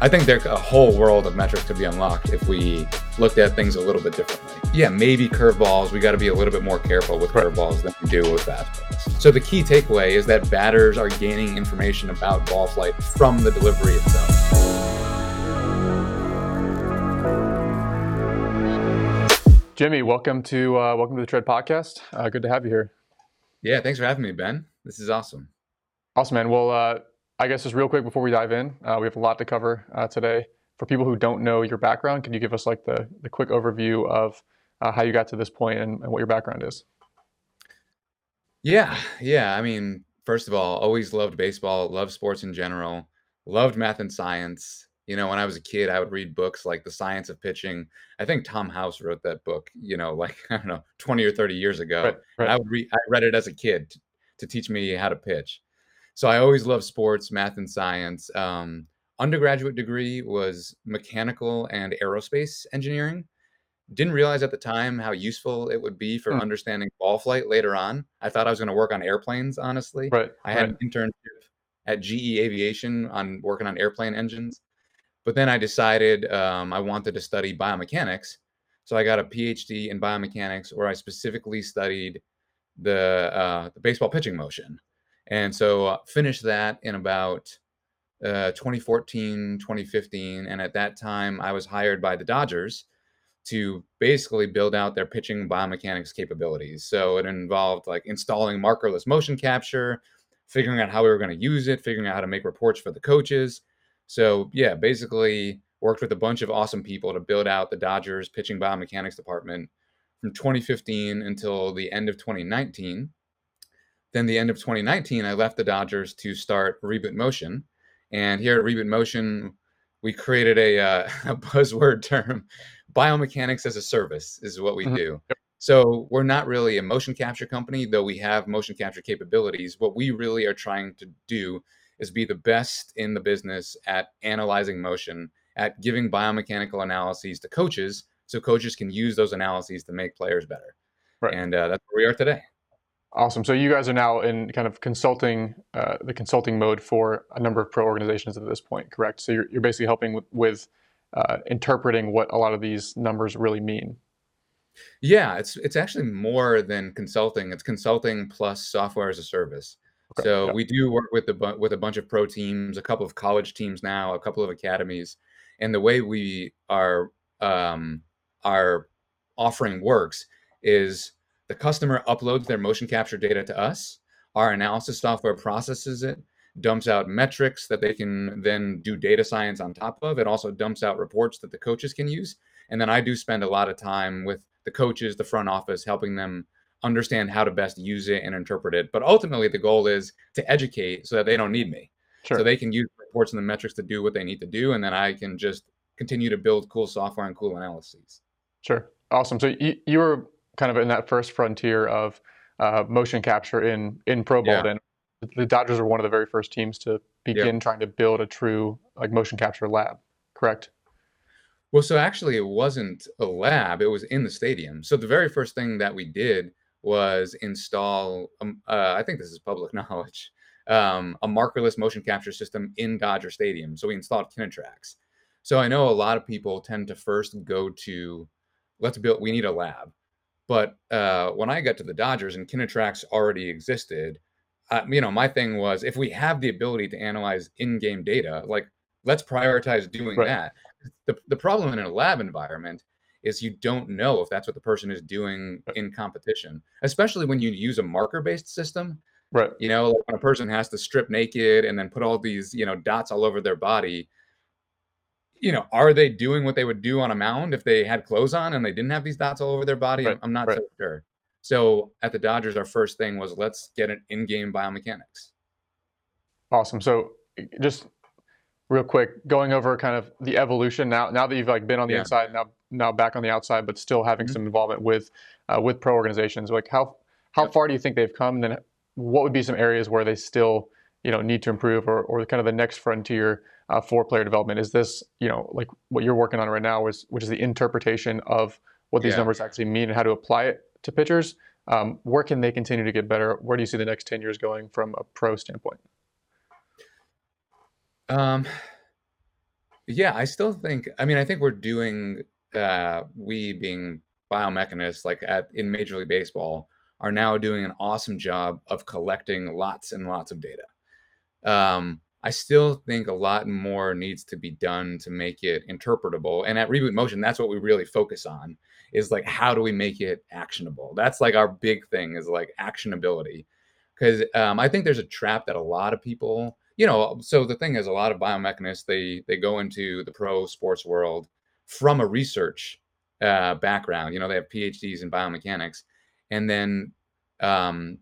I think there's a whole world of metrics to be unlocked if we looked at things a little bit differently. Yeah, maybe curveballs. We got to be a little bit more careful with curveballs than we do with fastballs. So the key takeaway is that batters are gaining information about ball flight from the delivery itself. Jimmy, welcome to uh, welcome to the Tread Podcast. Uh, good to have you here. Yeah, thanks for having me, Ben. This is awesome. Awesome, man. Well, uh, I guess just real quick before we dive in, uh, we have a lot to cover uh, today. For people who don't know your background, can you give us like the, the quick overview of uh, how you got to this point and, and what your background is? Yeah, yeah. I mean, first of all, always loved baseball, loved sports in general, loved math and science. You know, when I was a kid, I would read books like The Science of Pitching. I think Tom House wrote that book, you know, like, I don't know, 20 or 30 years ago. Right, right. I would read, I read it as a kid to, to teach me how to pitch. So I always loved sports, math, and science. Um, undergraduate degree was mechanical and aerospace engineering. Didn't realize at the time how useful it would be for Hmm. understanding ball flight later on. I thought I was going to work on airplanes, honestly. Right. I had right. an internship at GE Aviation on working on airplane engines. But then I decided um, I wanted to study biomechanics. So I got a PhD in biomechanics where I specifically studied the, uh, the baseball pitching motion. And so uh, finished that in about uh, 2014, 2015. And at that time, I was hired by the Dodgers to basically build out their pitching biomechanics capabilities. So it involved like installing markerless motion capture, figuring out how we were going to use it, figuring out how to make reports for the coaches. So yeah, basically worked with a bunch of awesome people to build out the Dodgers pitching biomechanics department from 2015 until the end of 2019. Then the end of 2019, I left the Dodgers to start Reboot Motion. And here at Reboot Motion, we created a, uh, a buzzword term, biomechanics as a service is what we Mhm. do. So we're not really a motion capture company, though we have motion capture capabilities. What we really are trying to do is be the best in the business at analyzing motion, at giving biomechanical analyses to coaches, so coaches can use those analyses to make players better. Right. And uh, that's where we are today. Awesome. So you guys are now in kind of consulting, uh, the consulting mode for a number of pro organizations at this point, correct? So you're, you're basically helping with, with uh, interpreting what a lot of these numbers really mean. Yeah, it's it's actually more than consulting. It's consulting plus software as a service. Okay, So yeah. we do work with a with a bunch of pro teams, a couple of college teams now, a couple of academies, and the way we are um, our offering works is the customer uploads their motion capture data to us. Our analysis software processes it, dumps out metrics that they can then do data science on top of. It also dumps out reports that the coaches can use. And then I do spend a lot of time with the coaches, the front office, helping them understand how to best use it and interpret it. But ultimately, the goal is to educate so that they don't need me. Sure. So they can use reports and the metrics to do what they need to do. And then I can just continue to build cool software and cool analyses. Sure. Awesome. So you, you were kind of in that first frontier of uh, motion capture in in pro ball. Yeah. Then the Dodgers were one of the very first teams to begin trying to build a true like motion capture lab. Correct. Well, so actually, it wasn't a lab, it was in the stadium. So the very first thing that we did was install, um, uh, I think this is public knowledge, um, a markerless motion capture system in Dodger Stadium. So we installed KinaTrax. So I know a lot of people tend to first go to, let's build, we need a lab. But uh, when I got to the Dodgers and KinaTrax already existed, uh, you know, my thing was if we have the ability to analyze in-game data, like let's prioritize doing Right. that. The, the problem in a lab environment is you don't know if that's what the person is doing in competition, especially when you use a marker-based system. Right. You know, like when a person has to strip naked and then put all these, you know, dots all over their body. You know, are they doing what they would do on a mound if they had clothes on and they didn't have these dots all over their body? Right, I'm, not right. so sure. So at the Dodgers, our first thing was let's get an in-game biomechanics. Awesome. So just real quick, going over kind of the evolution now. Now that you've like been on the Yeah. inside, now now back on the outside, but still having Mhm. some involvement with uh, with pro organizations. Like how how Yep. far do you think they've come? And then what would be some areas where they still you know need to improve, or or kind of the next frontier uh, for player development? Is this you know like what you're working on right now, is which is the interpretation of what these Yeah. numbers actually mean and how to apply it to pitchers? Um, where can they continue to get better? Where do you see the next ten years going from a pro standpoint? Um, Yeah, I still think I mean, I think we're doing, uh we being biomechanists, like, at in Major League Baseball, are now doing an awesome job of collecting lots and lots of data. Um, I still think a lot more needs to be done to make it interpretable, and at Reboot Motion, that's what we really focus on, is, like, how do we make it actionable? That's, like, our big thing is, like, actionability. 'Cause, um, I think there's a trap that a lot of people you know, so the thing is a lot of biomechanists, they they go into the pro sports world from a research, uh, background, you know, they have PhDs in biomechanics, and then, um,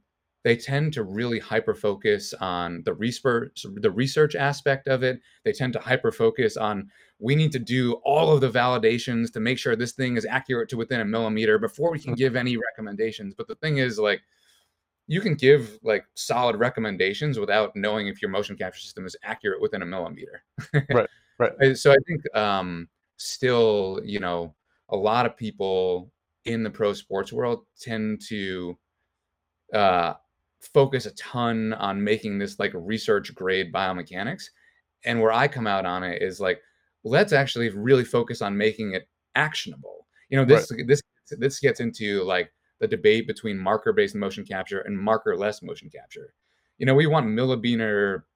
they tend to really hyper focus on the respur the research aspect of it. They tend to hyper focus on, "We need to do all of the validations to make sure this thing is accurate to within a millimeter before we can Mm. give any recommendations." But the thing is, like, you can give, like, solid recommendations without knowing if your motion capture system is accurate within a millimeter. Right, right. So I think, um, still, you know, a lot of people in the pro sports world tend to, uh, focus a ton on making this, like, research grade biomechanics, and where I come out on it is, like, let's actually really focus on making it actionable. You know, Right. this this this gets into, like, the debate between marker-based motion capture and marker-less motion capture. You know, we want millimeter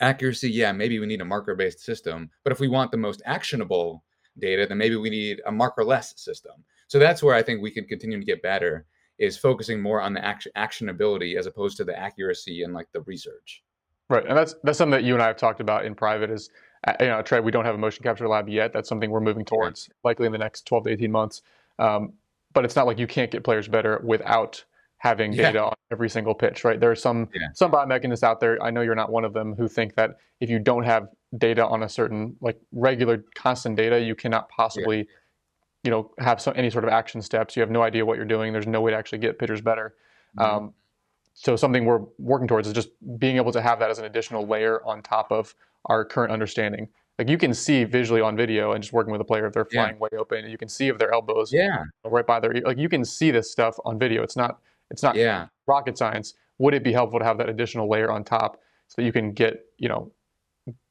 accuracy, yeah, maybe we need a marker-based system, but if we want the most actionable data, then maybe we need a marker-less system. So that's where I think we can continue to get better, is focusing more on the act actionability as opposed to the accuracy and, like, the research. Right, and that's that's something that you and I have talked about in private is, uh, you know, Tread, we don't have a motion capture lab yet. That's something we're moving Yeah. towards likely in the next 12 to 18 months. Um, but it's not like you can't get players better without having Yeah. data on every single pitch, right? There are some Yeah. some biomechanists out there, I know you're not one of them, who think that if you don't have data on a certain like regular constant data, you cannot Yeah. You know, have some any sort of action steps. You have no idea what you're doing. There's no way to actually get pitchers better. Mhm. Um, so something we're working towards is just being able to have that as an additional layer on top of our current understanding. Like you can see visually on video and just working with a player if they're Yeah. flying way open, you can see if their elbows Yeah, right by their ear. Like you can see this stuff on video. It's not it's not yeah. rocket science. Would it be helpful to have that additional layer on top so that you can get, you know,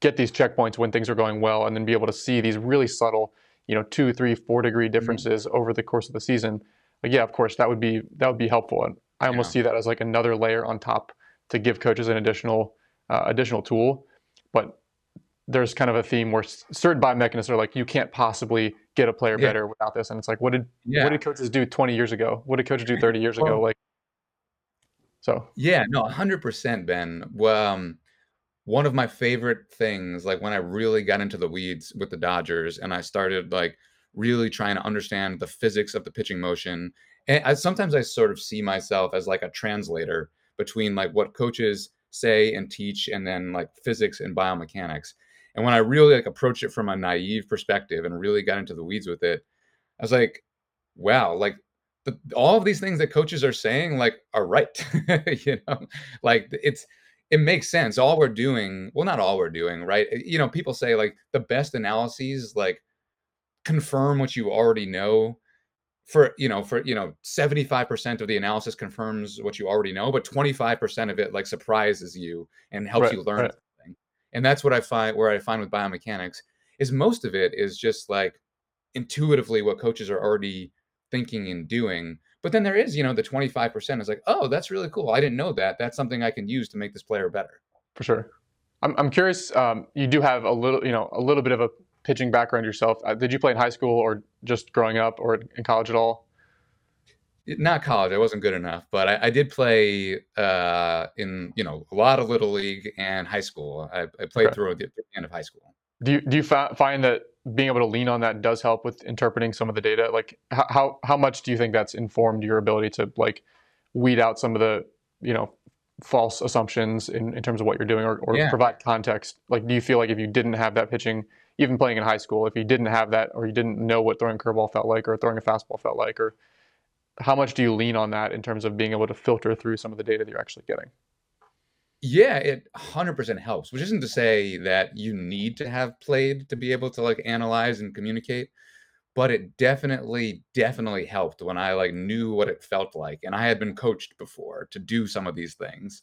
get these checkpoints when things are going well and then be able to see these really subtle, you know, two, three, four degree Mhm. differences over the course of the season. Like, yeah, of course, that would be that would be helpful. And I almost Yeah. see that as like another layer on top to give coaches an additional uh, additional tool. But there's kind of a theme where certain biomechanists are like, you can't possibly get a player Yeah. better without this. And it's like, what did Yeah. what did coaches do 20 years ago? What did coaches do 30 years ago? Like, so Yeah, no, 100%, Ben. Well, um, one of my favorite things, like, when I really got into the weeds with the Dodgers and I started, like, really trying to understand the physics of the pitching motion, and I sometimes I sort of see myself as, like, a translator between, like, what coaches say and teach and then, like, physics and biomechanics. And when I really, like, approached it from a naive perspective and really got into the weeds with it, I was like, "Wow," like, the all of these things that coaches are saying, like, are right. You know? Like, it's it makes sense. All we're doing well, not all we're doing, right? Eh, you know, people say, like, the best analyses, like, confirm what you already know for, you know, for, you know, 75% of the analysis confirms what you already know, but 25% of it, like, surprises you and helps right, you learn right. something. And that's what I find where I find with biomechanics is most of it is just, like, intuitively what coaches are already thinking and doing. But then there is, you know, the 25% is like, "Oh, that's really cool. I didn't know that. That's something I can use to make this player better." For sure. I'm I'm curious. Um, you do have a little, you know, a little bit of a pitching background yourself. Uh, did you play in high school or just growing up or in college at all? Not college, I wasn't good enough, but I I did play, uh, in, you know, a lot of little league and high school. I I played Okay. through the the end of high school. Do you do you fi- find that being able to lean on that does help with interpreting some of the data? Like how how much do you think that's informed your ability to like weed out some of the you know false assumptions in, in terms of what you're doing or, or Yeah. provide context? Like do you feel like if you didn't have that pitching, even playing in high school, if you didn't have that or you didn't know what throwing a curveball felt like or throwing a fastball felt like, or how much do you lean on that in terms of being able to filter through some of the data that you're actually getting? Yeah, it 100% helps, which isn't to say that you need to have played to be able to, like, analyze and communicate, but it definitely, definitely helped when I, like, knew what it felt like, and I had been coached before to do some of these things.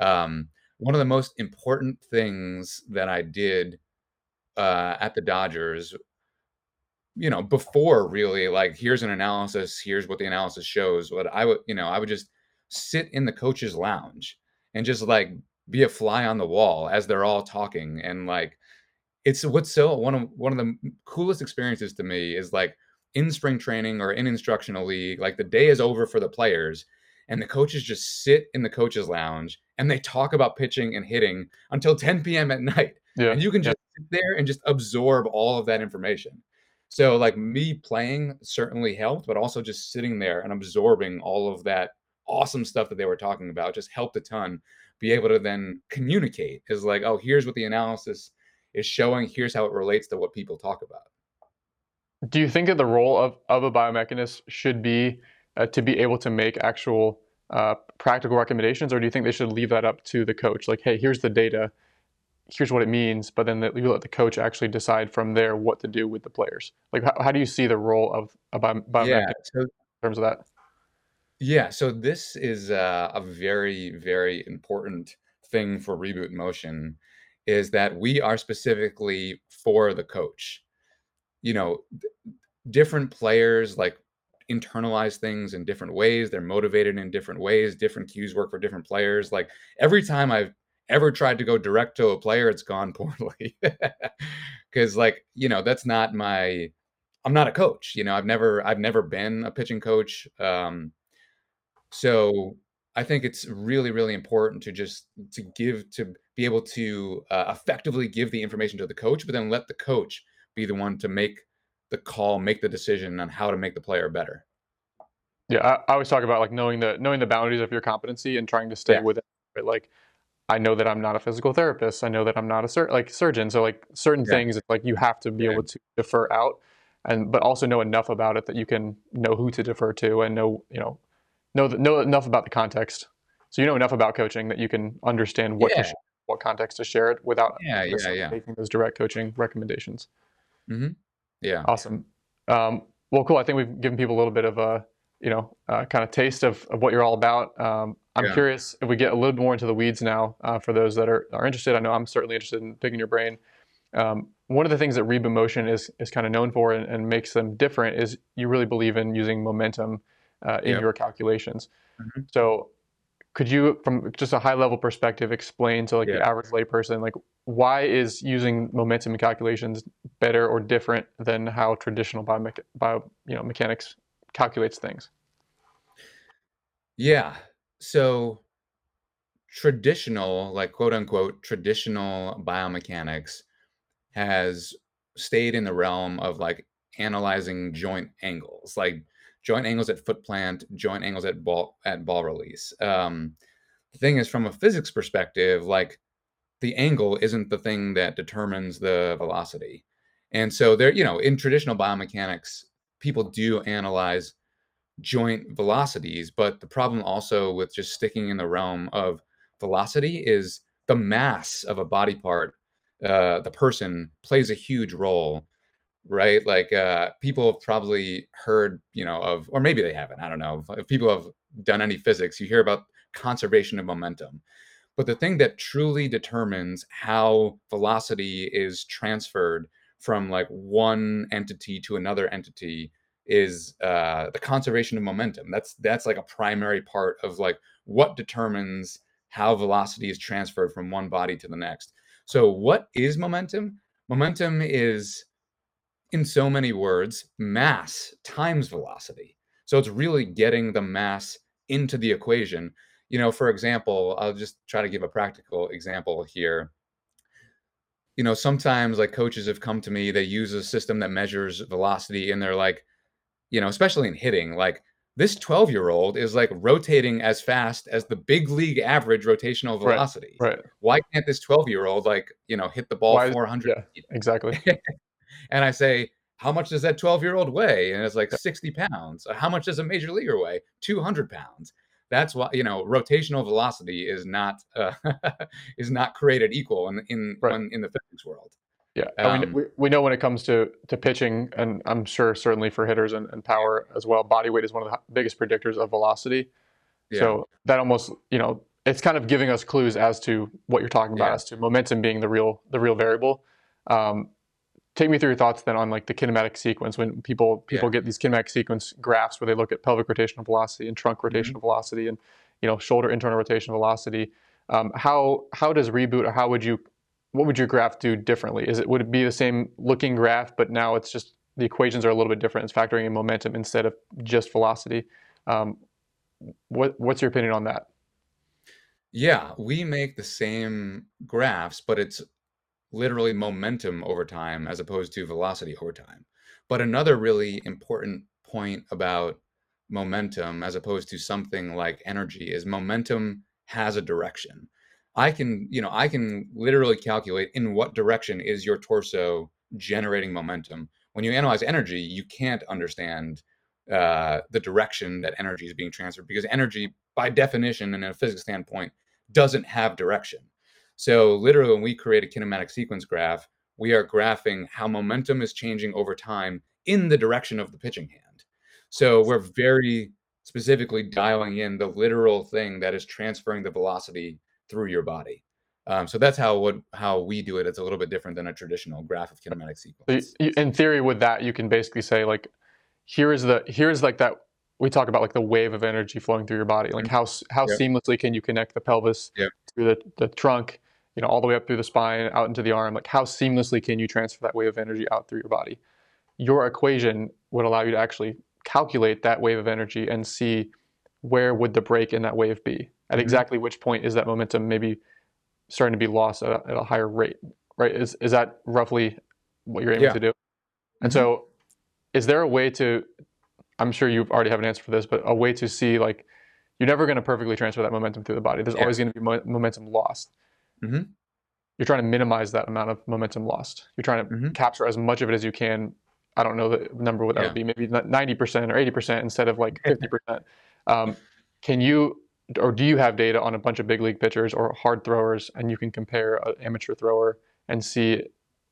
Um, one of the most important things that I did uh, at the Dodgers, you know, before really like here's an analysis, here's what the analysis shows. What I would, you know, I would just sit in the coach's lounge and just like be a fly on the wall as they're all talking and like it's what's so one of one of the coolest experiences to me is like in spring training or in instructional league like the day is over for the players and the coaches just sit in the coaches lounge and they talk about pitching and hitting until 10 p.m. at night yeah. and you can just yeah. sit there and just absorb all of that information so like me playing certainly helped but also just sitting there and absorbing all of that awesome stuff that they were talking about just helped a ton be able to then communicate is like oh here's what the analysis is showing. Here's how it relates to what people talk about. Do you think that the role of, of a biomechanist should be uh, to be able to make actual uh, practical recommendations or do you think they should leave that up to the coach? Like hey here's the data. Here's what it means but then you let the coach actually decide from there what to do with the players. Like how, how do you see the role of a biomechanist yeah, so, in terms of that yeah, so this is uh, a very, very important thing for Reboot Motion is that we are specifically for the coach. You know, different players like internalize things in different ways. They're motivated in different ways. Different cues work for different players. Like every time I've ever tried to go direct to a player, it's gone poorly. Cause like, you know, that's not my I'm not a coach. You know, I've never I've never been a pitching coach. Um, so I think it's really, really important to just to give to be able to uh, effectively give the information to the coach, but then let the coach be the one to make the call, make the decision on how to make the player better. Yeah, I, I always talk about like knowing the knowing the boundaries of your competency and trying to stay yeah. with it. Like, I know that I'm not a physical therapist. I know that I'm not a sur- like surgeon. So like certain yeah. things, like you have to be yeah. able to defer out, and but also know enough about it that you can know who to defer to and know you know know know enough about the context, so you know enough about coaching that you can understand what yeah. to, what context to share it without yeah, yeah, yeah. making those direct coaching recommendations. Mm-hmm. Yeah, awesome. Um, well, cool. I think we've given people a little bit of a you know uh, kind of taste of, of what you're all about. Um, I'm yeah. curious if we get a little bit more into the weeds now uh, for those that are, are interested. I know I'm certainly interested in picking your brain. Um, one of the things that Reboot Motion is is kind of known for and, and, makes them different is you really believe in using momentum uh, in yep. your calculations. Mm-hmm. So could you from just a high level perspective explain to like the average layperson like why is using momentum calculations better or different than how traditional biomecha- bio you know mechanics calculates things yeah so traditional like quote unquote traditional biomechanics has stayed in the realm of like analyzing joint angles like joint angles at foot plant, joint angles at ball at ball release. Um, the thing is, from a physics perspective, like the angle isn't the thing that determines the velocity. And so there, you know, in traditional biomechanics, people do analyze joint velocities, but the problem also with just sticking in the realm of velocity is the mass of a body part, uh, the person plays a huge role right? Like uh, people have probably heard, you know, of, or maybe they haven't. I don't know. If people have done any physics, you hear about conservation of momentum. But the thing that truly determines how velocity is transferred from like one entity to another entity is uh, the conservation of momentum. That's that's like a primary part of like what determines how velocity is transferred from one body to the next. So what is momentum? Momentum is in so many words, mass times velocity. So it's really getting the mass into the equation. You know, for example, I'll just try to give a practical example here. You know, sometimes like coaches have come to me, they use a system that measures velocity and they're like, you know, especially in hitting, like this 12 year old is like rotating as fast as the big league average rotational velocity. Right. right. Why can't this 12 year old like, you know, hit the ball Why, 400? Yeah, exactly. and I say, how much does that 12 year old weigh? And it's like 60 pounds. How much does a major leaguer weigh? 200 pounds. That's why you know rotational velocity is not uh, is not created equal in in right. in, in the physics world. Yeah, um, I mean, we, we know when it comes to to pitching, and I'm sure certainly for hitters and, and power as well, body weight is one of the biggest predictors of velocity. Yeah. So that almost you know it's kind of giving us clues as to what you're talking about, yeah. as to momentum being the real the real variable. Um, take me through your thoughts then on like the kinematic sequence when people people yeah. get these kinematic sequence graphs where they look at pelvic rotational velocity and trunk mm-hmm. rotational mm-hmm. velocity and you know shoulder internal rotation velocity. Um, how how does reboot or how would you what would your graph do differently? Is it would it be the same looking graph, but now it's just the equations are a little bit different. It's factoring in momentum instead of just velocity. Um, what what's your opinion on that? Yeah, we make the same graphs, but it's literally momentum over time as opposed to velocity over time. But another really important point about momentum as opposed to something like energy is momentum has a direction. I can, you know, I can literally calculate in what direction is your torso generating momentum. When you analyze energy, you can't understand uh, the direction that energy is being transferred because energy, by definition and in a physics standpoint, doesn't have direction. So literally, when we create a kinematic sequence graph, we are graphing how momentum is changing over time in the direction of the pitching hand. So we're very specifically dialing in the literal thing that is transferring the velocity through your body. Um, so that's how what how we do it. It's a little bit different than a traditional graph of kinematic sequence. in theory, with that, you can basically say like, here is the here's like that we talk about like the wave of energy flowing through your body. Like how how yep. seamlessly can you connect the pelvis yep. through the, the trunk you know, all the way up through the spine, out into the arm. Like how seamlessly can you transfer that wave of energy out through your body? Your equation would allow you to actually calculate that wave of energy and see where would the break in that wave be at mm-hmm. exactly which point is that momentum maybe starting to be lost at a, at a higher rate right is, is that roughly what you're aiming yeah. to do and mm-hmm. so is there a way to i'm sure you already have an answer for this but a way to see like you're never going to perfectly transfer that momentum through the body there's yeah. always going to be mo- momentum lost Mm-hmm. You're trying to minimize that amount of momentum lost. You're trying to mm-hmm. capture as much of it as you can. I don't know the number what that yeah. would be, maybe 90% or 80% instead of like 50%. um, can you or do you have data on a bunch of big league pitchers or hard throwers and you can compare an amateur thrower and see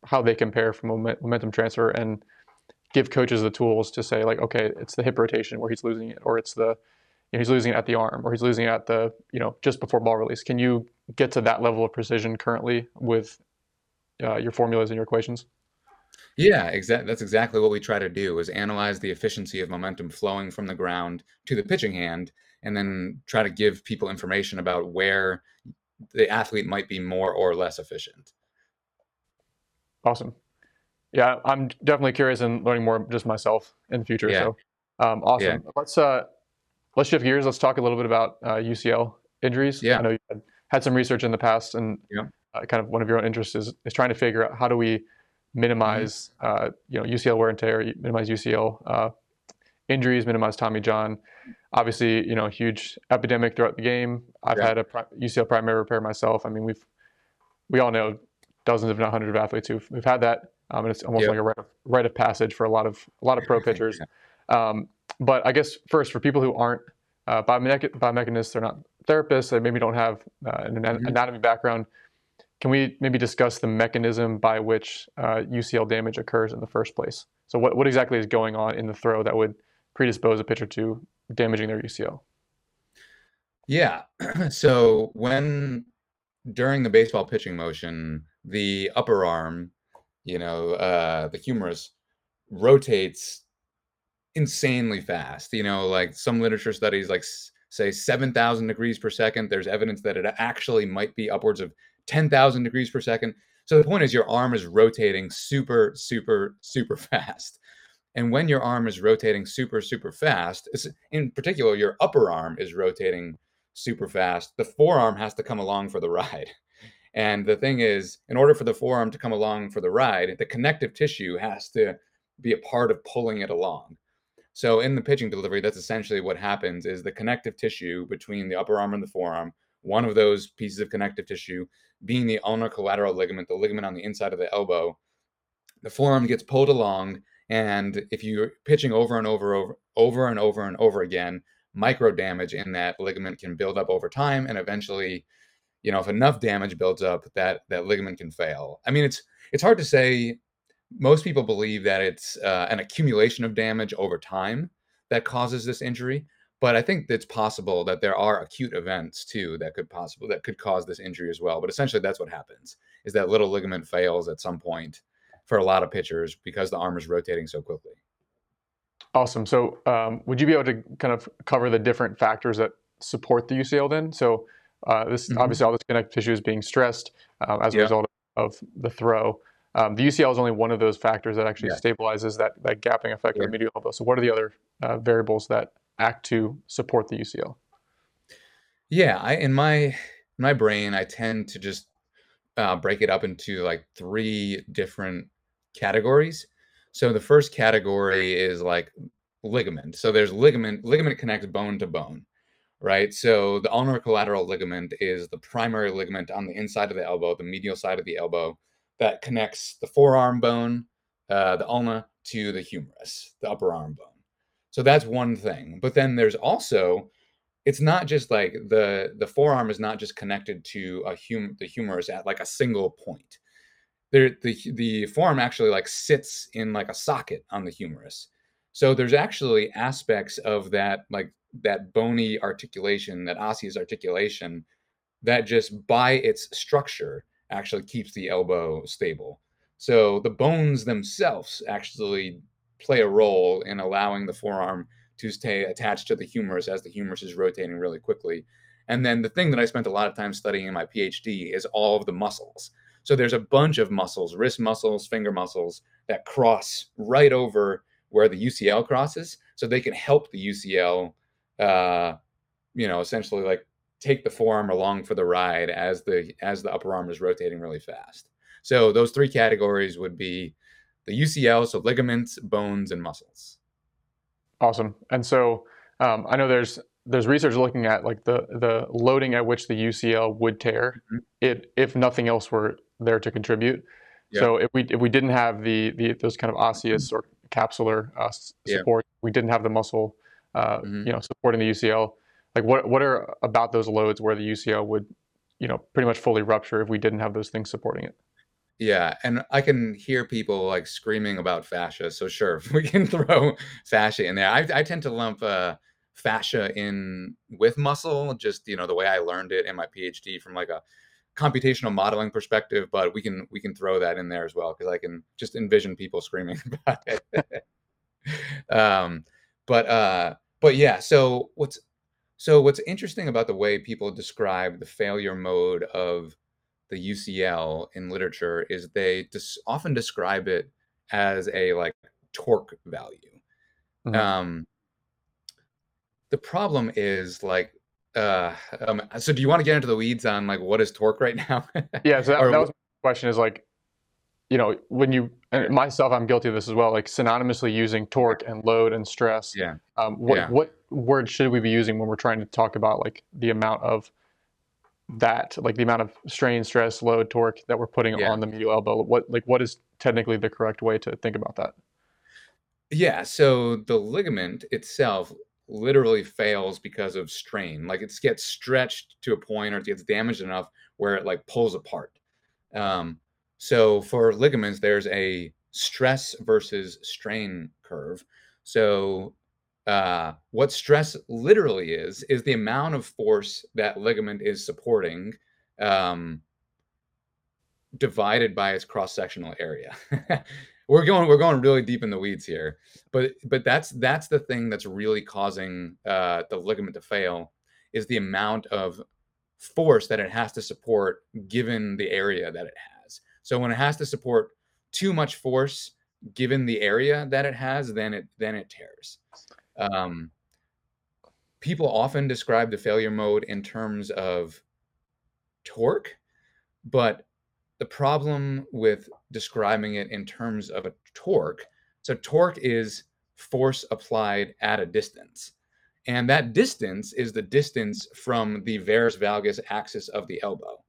how they compare from momentum transfer and give coaches the tools to say like okay it's the hip rotation where he's losing it or it's the you know, he's losing it at the arm or he's losing it at the you know just before ball release can you get to that level of precision currently with uh, your formulas and your equations? Yeah, exactly. That's exactly what we try to do: is analyze the efficiency of momentum flowing from the ground to the pitching hand, and then try to give people information about where the athlete might be more or less efficient. Awesome. Yeah, I'm definitely curious in learning more just myself in the future. Yeah. So, um, awesome. Yeah. Let's uh, let's shift gears. Let's talk a little bit about uh, UCL injuries. Yeah. I know you had had some research in the past, and yeah. uh, kind of one of your own interests is, is trying to figure out how do we minimize mm-hmm. uh, you know UCL wear and tear, minimize UCL uh, injuries, minimize Tommy John. Obviously, you know, huge epidemic throughout the game. I've yeah. had a UCL primary repair myself. I mean, we've we all know dozens, if not hundreds, of athletes who've, who've had that, um, and it's almost like a rite of, rite of passage for a lot of a lot of pro pitchers. Um, but I guess first, for people who aren't uh, biomechanists, they're not therapists they maybe don't have uh, an mm-hmm. anatomy background, can we maybe discuss the mechanism by which uh, UCL damage occurs in the first place? So, what, what exactly is going on in the throw that would predispose a pitcher to damaging their UCL? Yeah. So, when during the baseball pitching motion, the upper arm, you know, uh, the humerus rotates insanely fast. You know, like some literature studies, like say 7,000 degrees per second. There's evidence that it actually might be upwards of 10,000 degrees per second. So the point is, your arm is rotating super, super, super fast. And when your arm is rotating super, super fast, in particular, your upper arm is rotating super fast, the forearm has to come along for the ride. And the thing is, in order for the forearm to come along for the ride, the connective tissue has to be a part of pulling it along. So in the pitching delivery, that's essentially what happens is the connective tissue between the upper arm and the forearm, one of those pieces of connective tissue being the ulnar collateral ligament, the ligament on the inside of the elbow, the forearm gets pulled along. And if you're pitching over and over, over, over and over and over again, micro damage in that ligament can build up over time. And eventually, you know, if enough damage builds up, that that ligament can fail. I mean, it's it's hard to say most people believe that it's uh, an accumulation of damage over time that causes this injury but i think it's possible that there are acute events too that could possible that could cause this injury as well but essentially that's what happens is that little ligament fails at some point for a lot of pitchers because the arm is rotating so quickly. Awesome. So, um, would you be able to kind of cover the different factors that support the UCL then? So, uh, this mm-hmm. obviously all this connective tissue is being stressed um, as a result of the throw. Um, the UCL is only one of those factors that actually yeah. stabilizes that, that gapping effect yeah. of the medial elbow. So, what are the other uh, variables that act to support the UCL? Yeah, I in my my brain, I tend to just uh, break it up into like three different categories. So the first category is like ligament. So there's ligament. Ligament connects bone to bone, right? So the ulnar collateral ligament is the primary ligament on the inside of the elbow, the medial side of the elbow, that connects the forearm bone, uh, the ulna, to the humerus, the upper arm bone. So that's one thing. But then there's also, it's not just like the the forearm is not just connected to a hum the humerus at like a single point. There, the the forearm actually like sits in like a socket on the humerus. So there's actually aspects of that like that bony articulation, that osseous articulation, that just by its structure actually keeps the elbow stable. So the bones themselves actually play a role in allowing the forearm to stay attached to the humerus as the humerus is rotating really quickly. And then the thing that I spent a lot of time studying in my PhD is all of the muscles. So there's a bunch of muscles, wrist muscles, finger muscles that cross right over where the UCL crosses. So they can help the UCL, uh, you know, essentially like take the forearm along for the ride as the as the upper arm is rotating really fast. So those three categories would be the UCL, so ligaments, bones, and muscles. Awesome. And so um, I know there's there's research looking at like the the loading at which the UCL would tear mm-hmm. it if nothing else were there to contribute. Yeah. So if we if we didn't have the, the those kind of osseous or capsular uh, support, yeah. we didn't have the muscle, uh, mm-hmm. you know, supporting the UCL like what what are about those loads where the UCL would, you know, pretty much fully rupture if we didn't have those things supporting it? Yeah, and I can hear people like screaming about fascia. So sure, we can throw fascia in there. I, I tend to lump uh, fascia in with muscle, just you know the way I learned it in my PhD from like a computational modeling perspective. But we can we can throw that in there as well because I can just envision people screaming about it. um, but uh, but yeah. So what's so what's interesting about the way people describe the failure mode of the UCL in literature is they dis- often describe it as a like torque value. Mm-hmm. Um, the problem is like, uh, um, so do you want to get into the weeds on like what is torque right now? yeah, so that, that was my question is like, you know, when you and myself, I'm guilty of this as well. Like synonymously using torque and load and stress. Yeah. Um, what yeah. what word should we be using when we're trying to talk about like the amount of that, like the amount of strain, stress, load, torque that we're putting yeah. on the medial elbow? What like what is technically the correct way to think about that? Yeah. So the ligament itself literally fails because of strain. Like it gets stretched to a point or it gets damaged enough where it like pulls apart. Um, so for ligaments, there's a stress versus strain curve. So uh, what stress literally is is the amount of force that ligament is supporting um, divided by its cross-sectional area. we're going we're going really deep in the weeds here, but but that's that's the thing that's really causing uh, the ligament to fail is the amount of force that it has to support given the area that it has. So when it has to support too much force given the area that it has, then it then it tears. Um, people often describe the failure mode in terms of torque, but the problem with describing it in terms of a torque, so torque is force applied at a distance. And that distance is the distance from the varus valgus axis of the elbow.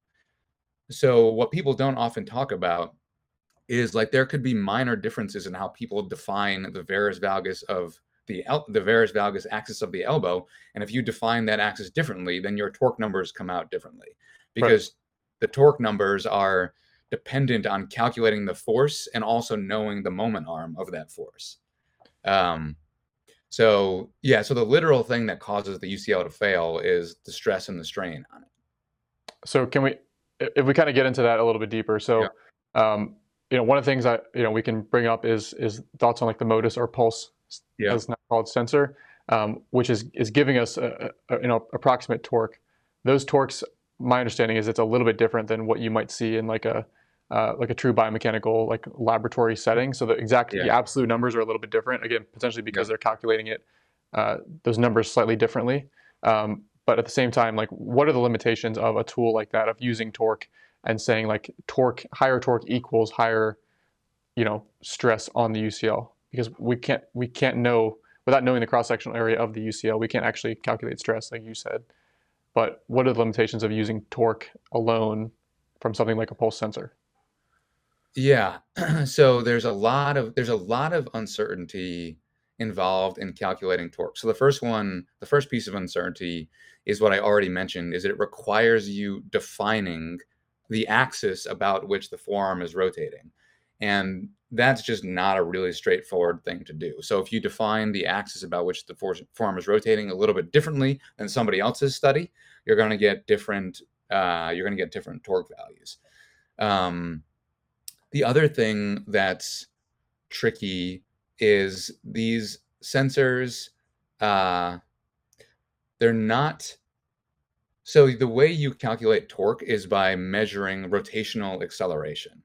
So, what people don't often talk about is like there could be minor differences in how people define the varus valgus of the el- the varus valgus axis of the elbow, and if you define that axis differently, then your torque numbers come out differently because right. the torque numbers are dependent on calculating the force and also knowing the moment arm of that force. Um, so yeah, so the literal thing that causes the UCL to fail is the stress and the strain on it. So can we, if we kind of get into that a little bit deeper? So yeah. um, you know, one of the things that you know we can bring up is is thoughts on like the Motus or pulse, yeah. as not called sensor, um, which is is giving us a, a, you know approximate torque. Those torques, my understanding is it's a little bit different than what you might see in like a uh, like a true biomechanical like laboratory setting. So the exact yeah. the absolute numbers are a little bit different. Again, potentially because they're calculating it uh, those numbers slightly differently. Um, but at the same time, like what are the limitations of a tool like that of using torque and saying like torque higher torque equals higher, you know, stress on the UCL because we can't we can't know without knowing the cross sectional area of the UCL we can't actually calculate stress like you said. But what are the limitations of using torque alone from something like a pulse sensor? Yeah. so there's a lot of there's a lot of uncertainty involved in calculating torque. So the first one, the first piece of uncertainty is what I already mentioned is it requires you defining the axis about which the forearm is rotating. And that's just not a really straightforward thing to do. So if you define the axis about which the forearm is rotating a little bit differently than somebody else's study, you're going to get different uh, you're going to get different torque values. Um, the other thing that's tricky is these sensors, uh, they're not. So the way you calculate torque is by measuring rotational acceleration.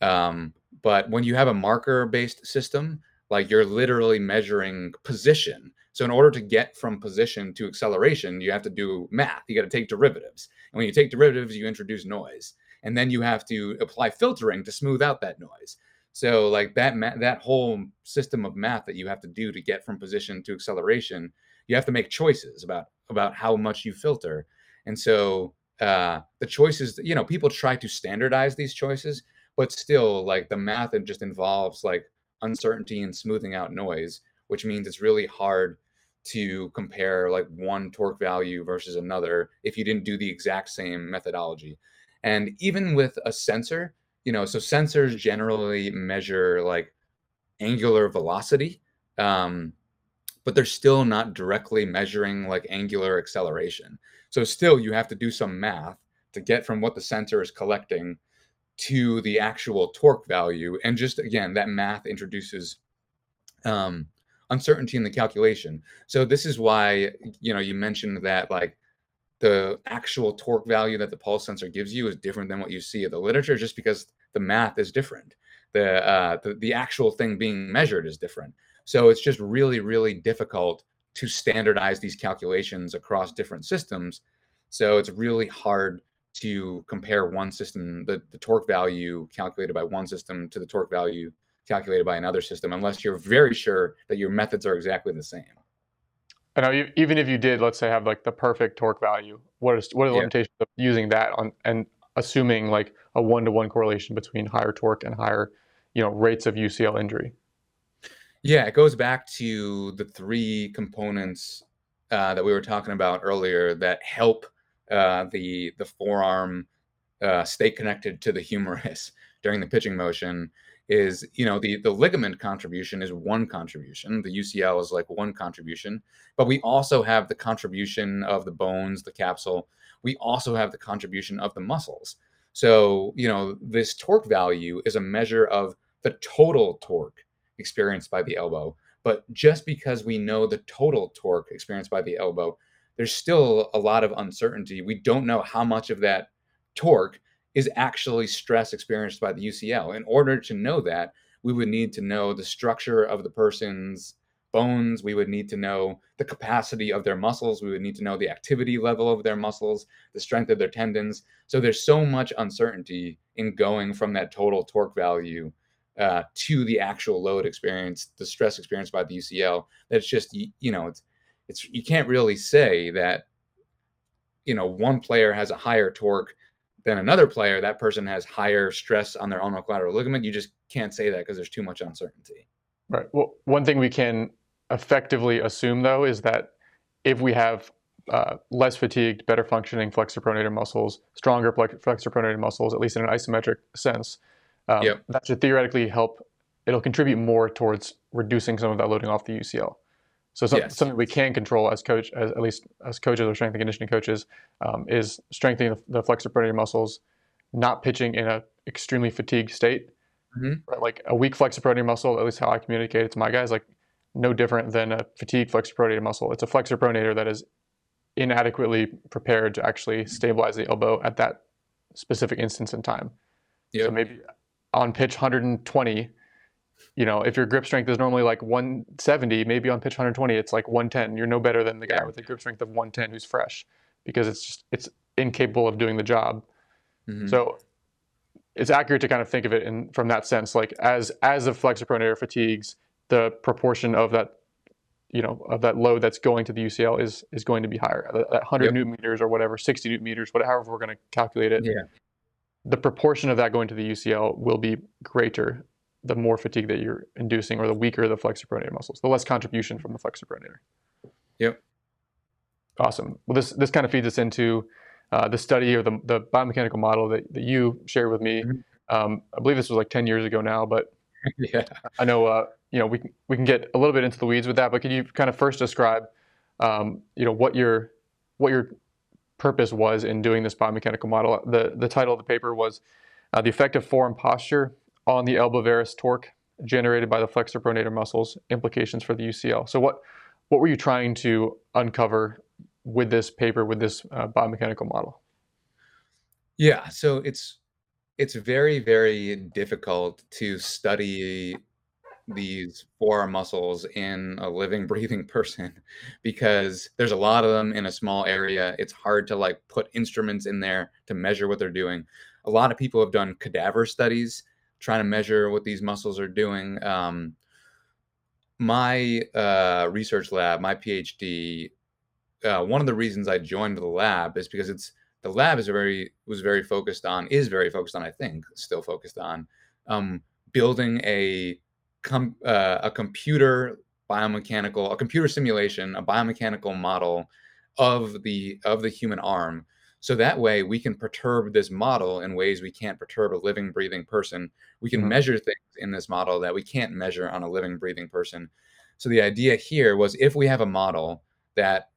Um, but when you have a marker based system, like you're literally measuring position. So in order to get from position to acceleration, you have to do math. You got to take derivatives. And when you take derivatives, you introduce noise and then you have to apply filtering to smooth out that noise. So like that ma- that whole system of math that you have to do to get from position to acceleration, you have to make choices about about how much you filter. And so uh, the choices, you know, people try to standardize these choices, but still like the math it just involves like uncertainty and smoothing out noise, which means it's really hard to compare like one torque value versus another if you didn't do the exact same methodology. And even with a sensor, you know, so sensors generally measure like angular velocity, um, but they're still not directly measuring like angular acceleration. So still, you have to do some math to get from what the sensor is collecting to the actual torque value. And just again, that math introduces um, uncertainty in the calculation. So this is why you know you mentioned that like the actual torque value that the pulse sensor gives you is different than what you see in the literature just because the math is different the uh, the, the actual thing being measured is different so it's just really really difficult to standardize these calculations across different systems so it's really hard to compare one system the, the torque value calculated by one system to the torque value calculated by another system unless you're very sure that your methods are exactly the same I know even if you did, let's say, have like the perfect torque value, what is what are the yeah. limitations of using that on and assuming like a one to one correlation between higher torque and higher, you know, rates of UCL injury? Yeah, it goes back to the three components uh, that we were talking about earlier that help uh, the the forearm uh, stay connected to the humerus during the pitching motion is you know the the ligament contribution is one contribution. The ucl is like one contribution. But we also have the contribution of the bones the capsule. We also have the contribution of the muscles. So you know this torque value is a measure of the total torque experienced by the elbow but just because we know the total torque experienced by the elbow there's still a lot of uncertainty we don't know how much of that torque is actually stress experienced by the UCL. In order to know that, we would need to know the structure of the person's bones. We would need to know the capacity of their muscles. We would need to know the activity level of their muscles, the strength of their tendons. So there's so much uncertainty in going from that total torque value uh, to the actual load experience, the stress experienced by the UCL. That it's just you know it's it's you can't really say that you know one player has a higher torque than another player, that person has higher stress on their ulnar collateral ligament. You just can't say that because there's too much uncertainty. Right. Well, one thing we can effectively assume though is that if we have uh, less fatigued, better functioning flexor pronator muscles, stronger flexor pronator muscles, at least in an isometric sense, um, yep. that should theoretically help. It'll contribute more towards reducing some of that loading off the UCL. So some, yes. something we can control as coach, as, at least as coaches or strength and conditioning coaches, um, is strengthening the, the flexor pronator muscles, not pitching in an extremely fatigued state, Mm-hmm. Right? Like a weak flexor pronator muscle, at least how I communicate it to my guys, like no different than a fatigued flexor pronator muscle. It's a flexor pronator that is inadequately prepared to actually stabilize the elbow at that specific instance in time. Yep. So maybe on pitch 120, you know, if your grip strength is normally like 170, maybe on pitch 120 it's like 110. You're no better than the guy with a grip strength of 110 who's fresh because it's just it's incapable of doing the job. Mm-hmm. So it's accurate to kind of think of it in from that sense, like as as the flexor pronator fatigues, the proportion of that you know of that load that's going to the UCL is is going to be higher. That 100 yep. newton meters or whatever, 60 newton meters, whatever we're going to calculate it. Yeah. The proportion of that going to the UCL will be greater the more fatigue that you're inducing, or the weaker the flexor pronator muscles, the less contribution from the flexor pronator. Yep. Awesome. Well, this this kind of feeds us into uh, the study or the, the biomechanical model that, that you shared with me. Mm-hmm. Um, I believe this was like 10 years ago now, but yeah. I know uh, you know we can, we can get a little bit into the weeds with that. But could you kind of first describe um, you know what your what your purpose was in doing this biomechanical model? The the title of the paper was uh, the effect of forearm posture on the elbow varus torque generated by the flexor pronator muscles, implications for the UCL. So what what were you trying to uncover with this paper with this uh, biomechanical model? Yeah, so it's it's very very difficult to study these forearm muscles in a living breathing person because there's a lot of them in a small area. It's hard to like put instruments in there to measure what they're doing. A lot of people have done cadaver studies trying to measure what these muscles are doing. Um, my uh, research lab my phd uh, one of the reasons I joined the lab is because it's the lab is very was very focused on is very focused on I think still focused on um, building a com- uh, a computer biomechanical a computer simulation a biomechanical model of the of the human arm. So that way we can perturb this model in ways we can't perturb a living breathing person. We can mm-hmm. measure things in this model that we can't measure on a living breathing person. So the idea here was if we have a model that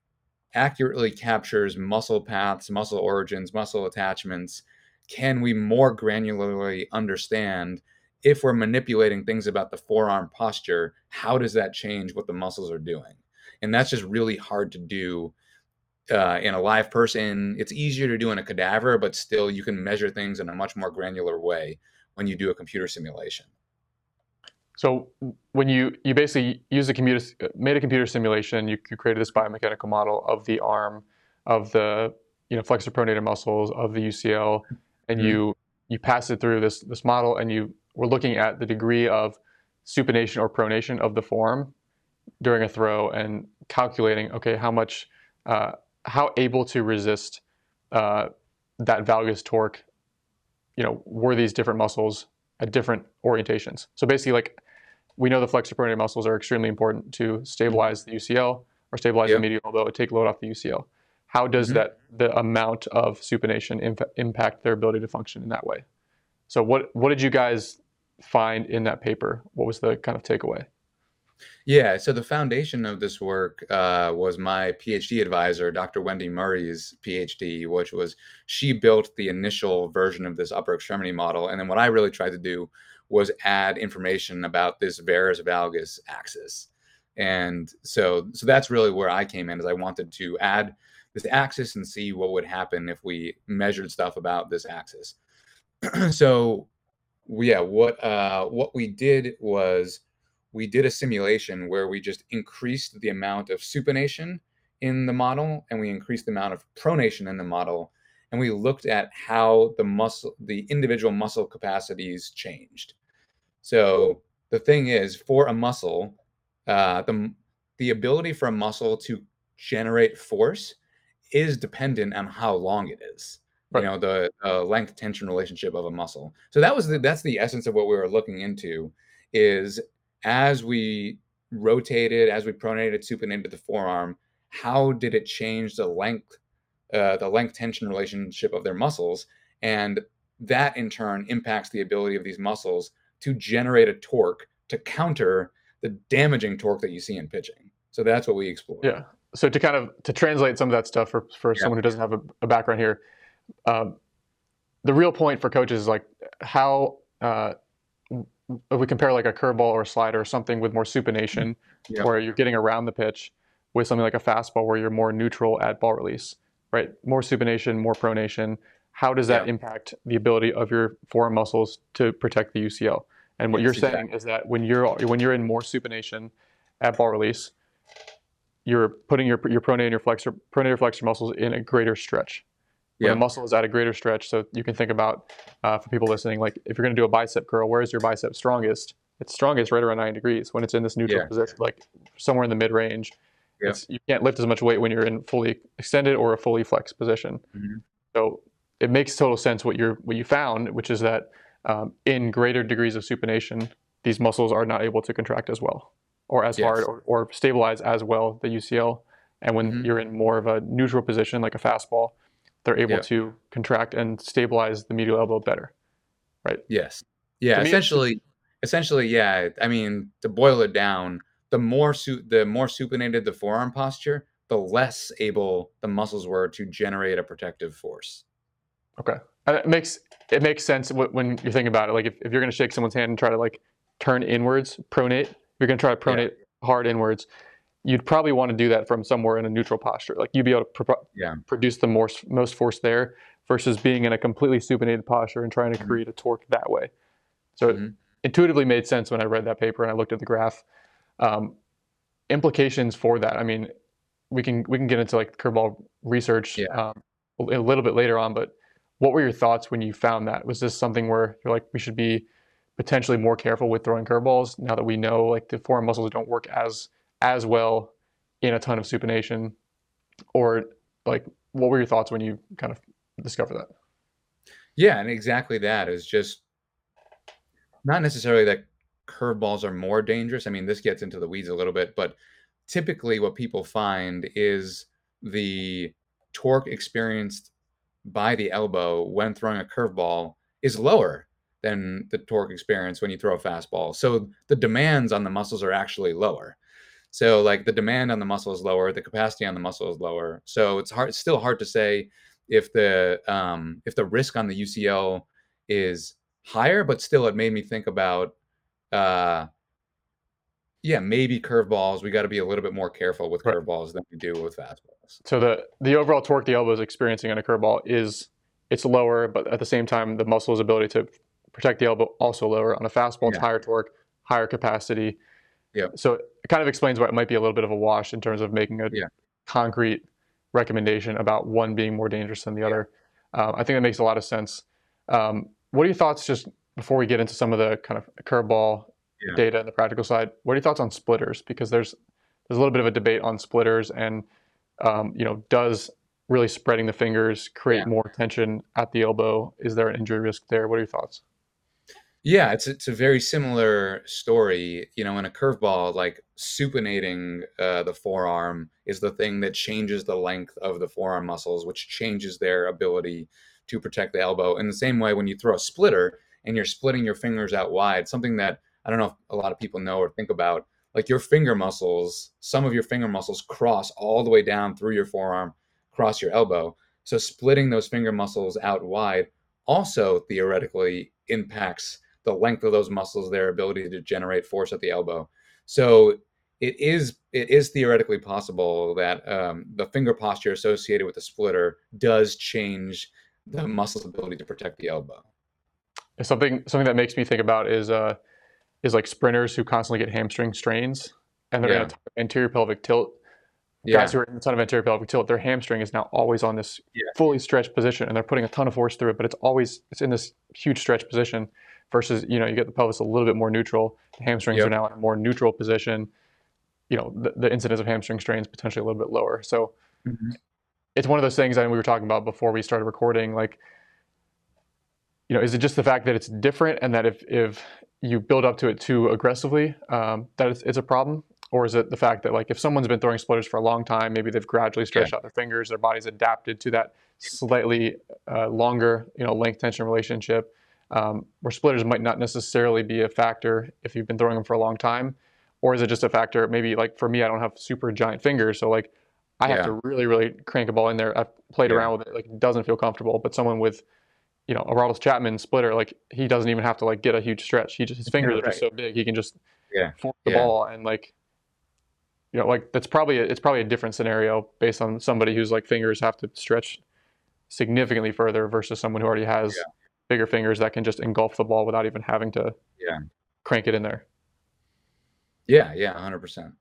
accurately captures muscle paths, muscle origins, muscle attachments, can we more granularly understand if we're manipulating things about the forearm posture, how does that change what the muscles are doing? And that's just really hard to do uh, in a live person. It's easier to do in a cadaver, but still you can measure things in a much more granular way when you do a computer simulation. So when you you basically use a computer made a computer simulation, you, you created this biomechanical model of the arm, of the you know flexor pronator muscles, of the UCL, and mm-hmm. you you pass it through this this model, and you were looking at the degree of supination or pronation of the forearm during a throw, and calculating okay how much uh, how able to resist uh, that valgus torque, you know, were these different muscles at different orientations. So basically, like we know the flexor pronator muscles are extremely important to stabilize the UCL or stabilize yep. the medial elbow, take load off the UCL. How does mm-hmm. that the amount of supination imp- impact their ability to function in that way? So what what did you guys find in that paper? What was the kind of takeaway? Yeah, so the foundation of this work uh, was my PhD advisor, Dr. Wendy Murray's PhD, which was she built the initial version of this upper extremity model. And then what I really tried to do was add information about this varus valgus axis. And so, so that's really where I came in, is I wanted to add this axis and see what would happen if we measured stuff about this axis. so, yeah, what uh, what we did was we did a simulation where we just increased the amount of supination in the model and we increased the amount of pronation in the model and we looked at how the muscle the individual muscle capacities changed so the thing is, for a muscle, uh, the the ability for a muscle to generate force is dependent on how long it is. Right. You know, the uh, length tension relationship of a muscle. So that was the, that's the essence of what we were looking into. Is as we rotated, as we pronated, supinated the forearm, how did it change the length, uh, the length tension relationship of their muscles, and that in turn impacts the ability of these muscles to generate a torque to counter the damaging torque that you see in pitching. So that's what we explore. Yeah. So to kind of to translate some of that stuff for for yeah. someone who doesn't have a, a background here, um, the real point for coaches is like how uh, if we compare like a curveball or a slider, or something with more supination, yeah. where you're getting around the pitch, with something like a fastball where you're more neutral at ball release, right? More supination, more pronation. How does that yeah. impact the ability of your forearm muscles to protect the UCL? And what you're saying is that when you're when you're in more supination at ball release, you're putting your your pronator and your flexor pronator flexor muscles in a greater stretch. When yeah. the muscle is at a greater stretch, so you can think about uh, for people listening, like if you're going to do a bicep curl, where is your bicep strongest? It's strongest right around 90 degrees when it's in this neutral yeah. position, like somewhere in the mid range. Yeah. you can't lift as much weight when you're in fully extended or a fully flexed position. Mm-hmm. So it makes total sense what you're what you found, which is that um, in greater degrees of supination, these muscles are not able to contract as well, or as yes. hard, or, or, stabilize as well the UCL. And when mm-hmm. you're in more of a neutral position, like a fastball, they're able yeah. to contract and stabilize the medial elbow better, right? Yes. Yeah. essentially, essentially, yeah. I mean, to boil it down, the more su- the more supinated the forearm posture, the less able the muscles were to generate a protective force. Okay, and it makes it makes sense when you're thinking about it. Like if, if you're going to shake someone's hand and try to like turn inwards, pronate, you're going to try to pronate yeah. hard inwards. You'd probably want to do that from somewhere in a neutral posture. Like you'd be able to pro- yeah. produce the most most force there versus being in a completely supinated posture and trying to mm-hmm. create a torque that way. So mm-hmm. it intuitively made sense when I read that paper and I looked at the graph. Um, implications for that. I mean, we can we can get into like curveball research yeah. um, a little bit later on, but what were your thoughts when you found that? Was this something where you're like, we should be potentially more careful with throwing curveballs now that we know like the forearm muscles don't work as as well in a ton of supination, or like what were your thoughts when you kind of discovered that? Yeah, and exactly that is just not necessarily that curveballs are more dangerous. I mean, this gets into the weeds a little bit, but typically what people find is the torque experienced by the elbow when throwing a curveball is lower than the torque experience when you throw a fastball. So the demands on the muscles are actually lower. So like the demand on the muscle is lower, the capacity on the muscle is lower. So it's hard, it's still hard to say if the um, if the risk on the UCL is higher, but still it made me think about uh, yeah, maybe curveballs. We got to be a little bit more careful with right. curveballs than we do with fastballs. So the the overall torque the elbow is experiencing on a curveball is it's lower, but at the same time, the muscle's ability to protect the elbow also lower. On a fastball, it's higher torque, higher capacity. Yeah. So it kind of explains why it might be a little bit of a wash in terms of making a yeah. concrete recommendation about one being more dangerous than the other. Um, I think that makes a lot of sense. Um, what are your thoughts just before we get into some of the kind of curveball yeah. data and the practical side, what are your thoughts on splitters? Because there's there's a little bit of a debate on splitters, and um, you know, does really spreading the fingers create yeah. more tension at the elbow? Is there an injury risk there? What are your thoughts? Yeah, it's it's a very similar story. You know, in a curveball, like supinating uh, the forearm is the thing that changes the length of the forearm muscles, which changes their ability to protect the elbow. In the same way, when you throw a splitter, and you're splitting your fingers out wide, something that I don't know if a lot of people know or think about, like your finger muscles, some of your finger muscles cross all the way down through your forearm, cross your elbow. So splitting those finger muscles out wide also theoretically impacts the length of those muscles, their ability to generate force at the elbow. So it is it is theoretically possible that um, the finger posture associated with the splitter does change the muscle's ability to protect the elbow. Something something that makes me think about is uh, is like sprinters who constantly get hamstring strains and they're yeah. in a anterior pelvic tilt. Yeah. Guys who are in a ton of anterior pelvic tilt, their hamstring is now always on this yeah. fully stretched position, and they're putting a ton of force through it, but it's always it's in this huge stretch position. Versus, you know, you get the pelvis a little bit more neutral. The hamstrings yep. are now in a more neutral position. You know, the, the incidence of hamstring strains potentially a little bit lower. So mm-hmm. it's one of those things. I mean, we were talking about before we started recording, like you know, is it just the fact that it's different and that if, if you build up to it too aggressively, um, that it's, it's, a problem? Or is it the fact that like if someone's been throwing splitters for a long time, maybe they've gradually stretched yeah. out their fingers, their body's adapted to that slightly uh, longer, you know, length tension relationship, um, where splitters might not necessarily be a factor if you've been throwing them for a long time, or is it just a factor? Maybe like for me, I don't have super giant fingers, so like I yeah. have to really, really crank a ball in there. I've played yeah. around with it, like it doesn't feel comfortable, but someone with you know, a Aroldis Chapman splitter, like he doesn't even have to like get a huge stretch. He just his fingers right. are just so big, he can just yeah. force the ball and like you know, like that's probably a, it's probably a different scenario based on somebody whose like fingers have to stretch significantly further versus someone who already has yeah. Bigger fingers that can just engulf the ball without even having to yeah crank it in there. Yeah, yeah, hundred percent.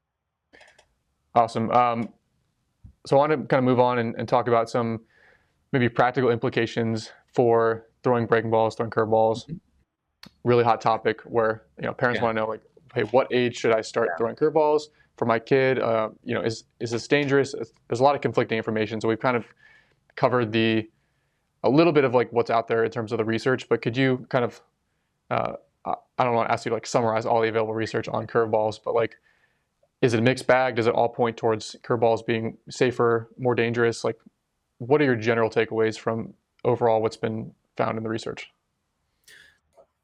Awesome. Um, so I want to kind of move on and, and, talk about some maybe practical implications for throwing breaking balls, throwing curveballs. Mm-hmm. Really hot topic where you know parents yeah. want to know like, hey, what age should I start yeah. throwing curveballs? for my kid? Uh, you know, is is this dangerous? There's a lot of conflicting information, so we've kind of covered the a little bit of like what's out there in terms of the research. But could you kind of uh, I don't want to ask you to like summarize all the available research on curveballs, but like, is it a mixed bag? Does it all point towards curveballs being safer, more dangerous? Like, what are your general takeaways from overall what's been found in the research?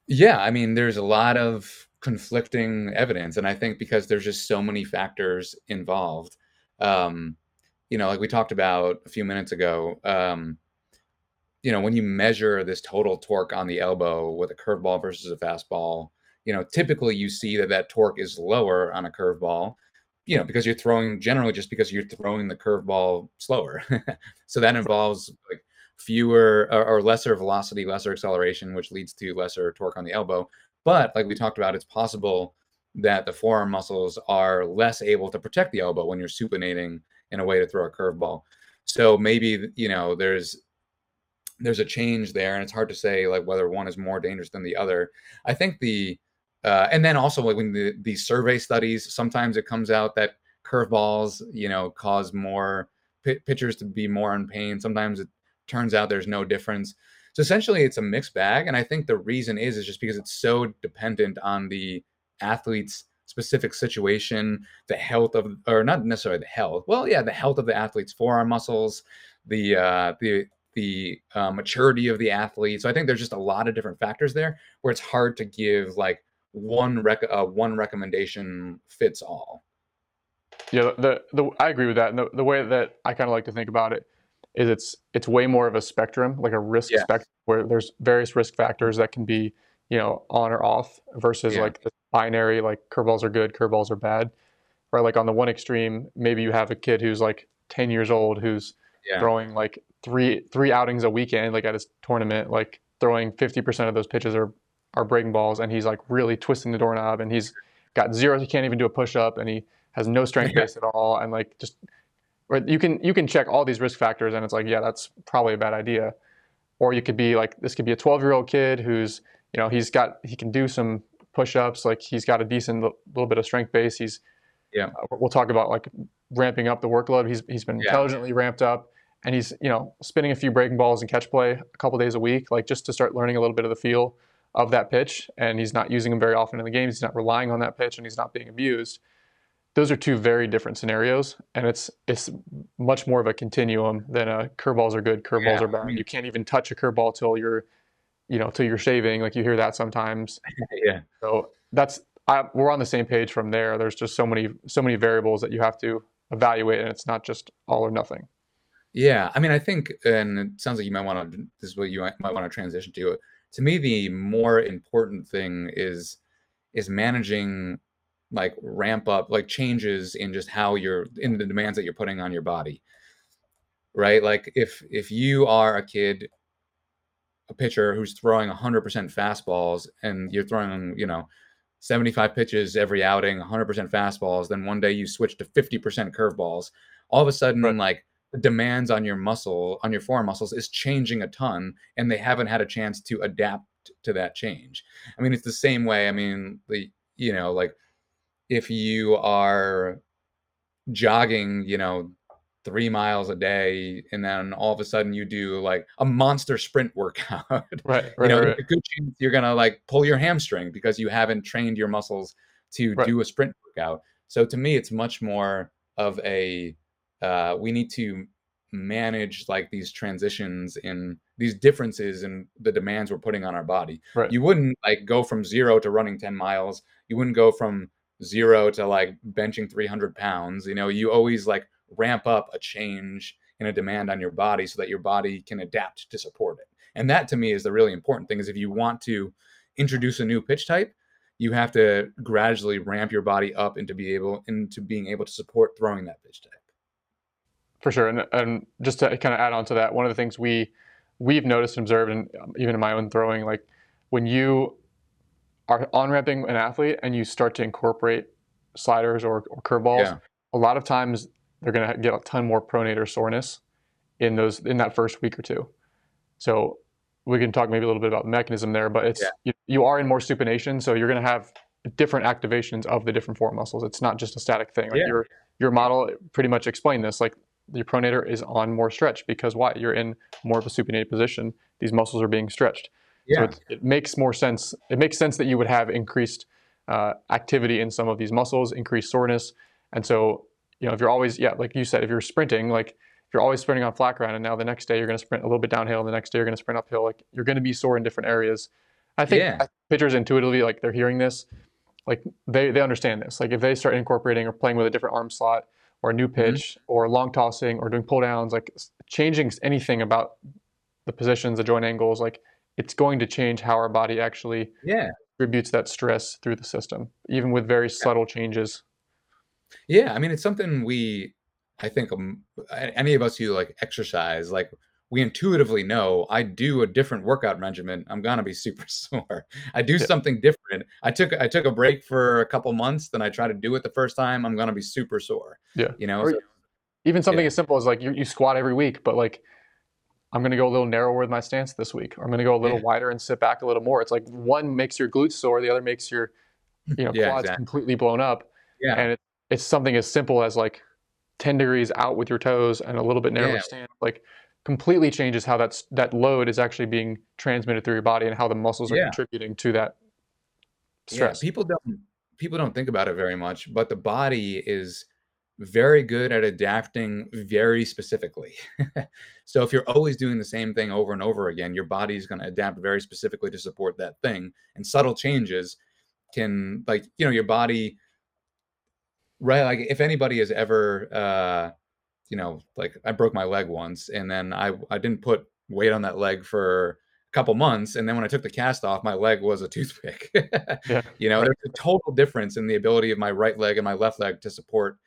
Yeah, I mean, there's a lot of conflicting evidence, and I think because there's just so many factors involved. Um, you know, like we talked about a few minutes ago. Um, you know, when you measure this total torque on the elbow with a curveball versus a fastball, you know, typically you see that that torque is lower on a curveball, you know, because you're throwing generally just because you're throwing the curveball slower. so that involves like fewer or, or, lesser velocity, lesser acceleration, which leads to lesser torque on the elbow. But like we talked about, it's possible that the forearm muscles are less able to protect the elbow when you're supinating in a way to throw a curveball. So maybe you know there's there's a change there, and it's hard to say like whether one is more dangerous than the other. I think the uh, and then also like when the these survey studies, sometimes it comes out that curveballs you know cause more p- pitchers to be more in pain. Sometimes it turns out there's no difference. So essentially, it's a mixed bag, and I think the reason is is just because it's so dependent on the athlete's specific situation, the health of, or not necessarily the health. Well, yeah, the health of the athlete's forearm muscles, the uh, the the uh, maturity of the athlete. So I think there's just a lot of different factors there where it's hard to give like one rec- uh, one recommendation fits all. Yeah, the, the I agree with that. And the, the way that I kind of like to think about it is it's it's way more of a spectrum, like a risk yeah. spectrum, where there's various risk factors that can be you know on or off versus yeah. like binary, like curveballs are good, curveballs are bad. Right, like on the one extreme, maybe you have a kid who's like 10 years old who's yeah. throwing like three three outings a weekend, like at his tournament, like throwing 50% of those pitches are are breaking balls, and he's like really twisting the doorknob, and he's got zero. He can't even do a push up, and he has no strength base at all, and like just right? You can you can check all these risk factors, and it's like, yeah, that's probably a bad idea. Or you could be like, this could be a 12 year old kid who's, you know, he's got he can do some push ups, like he's got a decent little bit of strength base. He's, yeah. Uh, we'll talk about like ramping up the workload. He's he's been yeah. intelligently ramped up, and he's you know spinning a few breaking balls and catch play a couple days a week, like just to start learning a little bit of the feel of that pitch. And he's not using them very often in the games. He's not relying on that pitch, and he's not being abused those are two very different scenarios, and it's it's much more of a continuum than a curveballs are good, curveballs yeah. are bad. You can't even touch a curveball till you're, you know, till you're shaving. Like you hear that sometimes. yeah. So that's I, we're on the same page from there. There's just so many so many variables that you have to evaluate, and it's not just all or nothing. Yeah, I mean, I think, and it sounds like you might want to. This is what you might, might want to transition to. To me, the more important thing is is managing like ramp up like changes in just how you're in the demands that you're putting on your body right like if if you are a kid a pitcher who's throwing 100% fastballs and you're throwing you know 75 pitches every outing 100% fastballs then one day you switch to 50% curveballs all of a sudden right. like demands on your muscle on your forearm muscles is changing a ton and they haven't had a chance to adapt to that change i mean it's the same way i mean the you know like if you are jogging, you know, three miles a day, and then all of a sudden you do like a monster sprint workout, right? right you know, right. a good chance you're gonna like pull your hamstring because you haven't trained your muscles to right. do a sprint workout. So to me, it's much more of a uh, we need to manage like these transitions in these differences in the demands we're putting on our body. Right. You wouldn't like go from zero to running 10 miles. You wouldn't go from zero to like benching 300 pounds you know you always like ramp up a change in a demand on your body so that your body can adapt to support it And that to me is the really important thing is if you want to introduce a new pitch type, you have to gradually ramp your body up into be able into being able to support throwing that pitch type. For sure, and, and just to kind of add on to that, one of the things we we've noticed and observed, and even in my own throwing, like when you are on ramping an athlete and you start to incorporate sliders or, or curveballs, yeah. a lot of times they're going to get a ton more pronator soreness in those in that first week or two. So we can talk maybe a little bit about the mechanism there, but it's yeah. you, you, are in more supination, so you're going to have different activations of the different forearm muscles. It's not just a static thing. Like yeah. your your model pretty much explained this. Like your pronator is on more stretch because why? You're in more of a supinated position. These muscles are being stretched. Yeah. So it, it makes more sense. It makes sense that you would have increased uh, activity in some of these muscles, increased soreness, and so you know if you're always yeah like you said if you're sprinting like if you're always sprinting on flat ground and now the next day you're going to sprint a little bit downhill and the next day you're going to sprint uphill like you're going to be sore in different areas i think yeah. pitchers intuitively like they're hearing this like they, they understand this like if they start incorporating or playing with a different arm slot or a new mm-hmm. pitch mm-hmm. or long tossing or doing pull downs like changing anything about the positions the joint angles like it's going to change how our body actually yeah distributes that stress through the system even with very subtle changes yeah i mean it's something we I think um, any of us who like exercise, like we intuitively know I do a different workout regimen, I'm gonna be super sore. I do something different. I took I took a break for a couple months, then I try to do it the first time, I'm gonna be super sore. Yeah. You know, so, even something yeah. as simple as like you, you squat every week, but like I'm gonna go a little narrower with my stance this week, or I'm gonna go a little yeah. wider and sit back a little more. It's like one makes your glutes sore, the other makes your you know yeah, quads exactly. completely blown up. Yeah. And it, it's something as simple as like 10 degrees out with your toes and a little bit narrower yeah. stand like completely changes how that's that load is actually being transmitted through your body and how the muscles are yeah. contributing to that stress. Yeah, people don't people don't think about it very much, but the body is very good at adapting very specifically. so if you're always doing the same thing over and over again, your body is going to adapt very specifically to support that thing. And subtle changes can like, you know, your body right like if anybody has ever uh you know like i broke my leg once and then i i didn't put weight on that leg for a couple months and then when i took the cast off my leg was a toothpick. Yeah, you know right. there's a total difference in the ability of my right leg and my left leg to support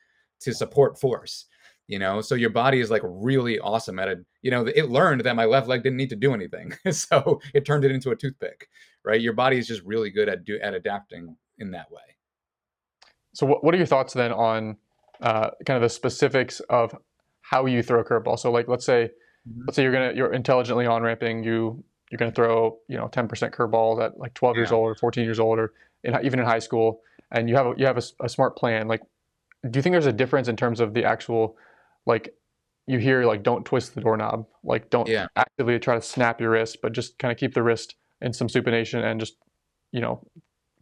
to support force you know? So your body is like really awesome at it. You know it learned that my left leg didn't need to do anything so it turned it into a toothpick right? Your body is just really good at do at adapting in that way. So what, what are your thoughts then on uh, kind of the specifics of how you throw a curveball? So like let's say mm-hmm. let's say you're gonna you're intelligently on ramping, you you're gonna throw you know 10% curveballs at like 12 yeah. years old or 14 years old or in, even in high school, and you have a, you have a, a smart plan. Like, do you think there's a difference in terms of the actual like you hear like don't twist the doorknob, like don't yeah. actively try to snap your wrist, but just kind of keep the wrist in some supination and just you know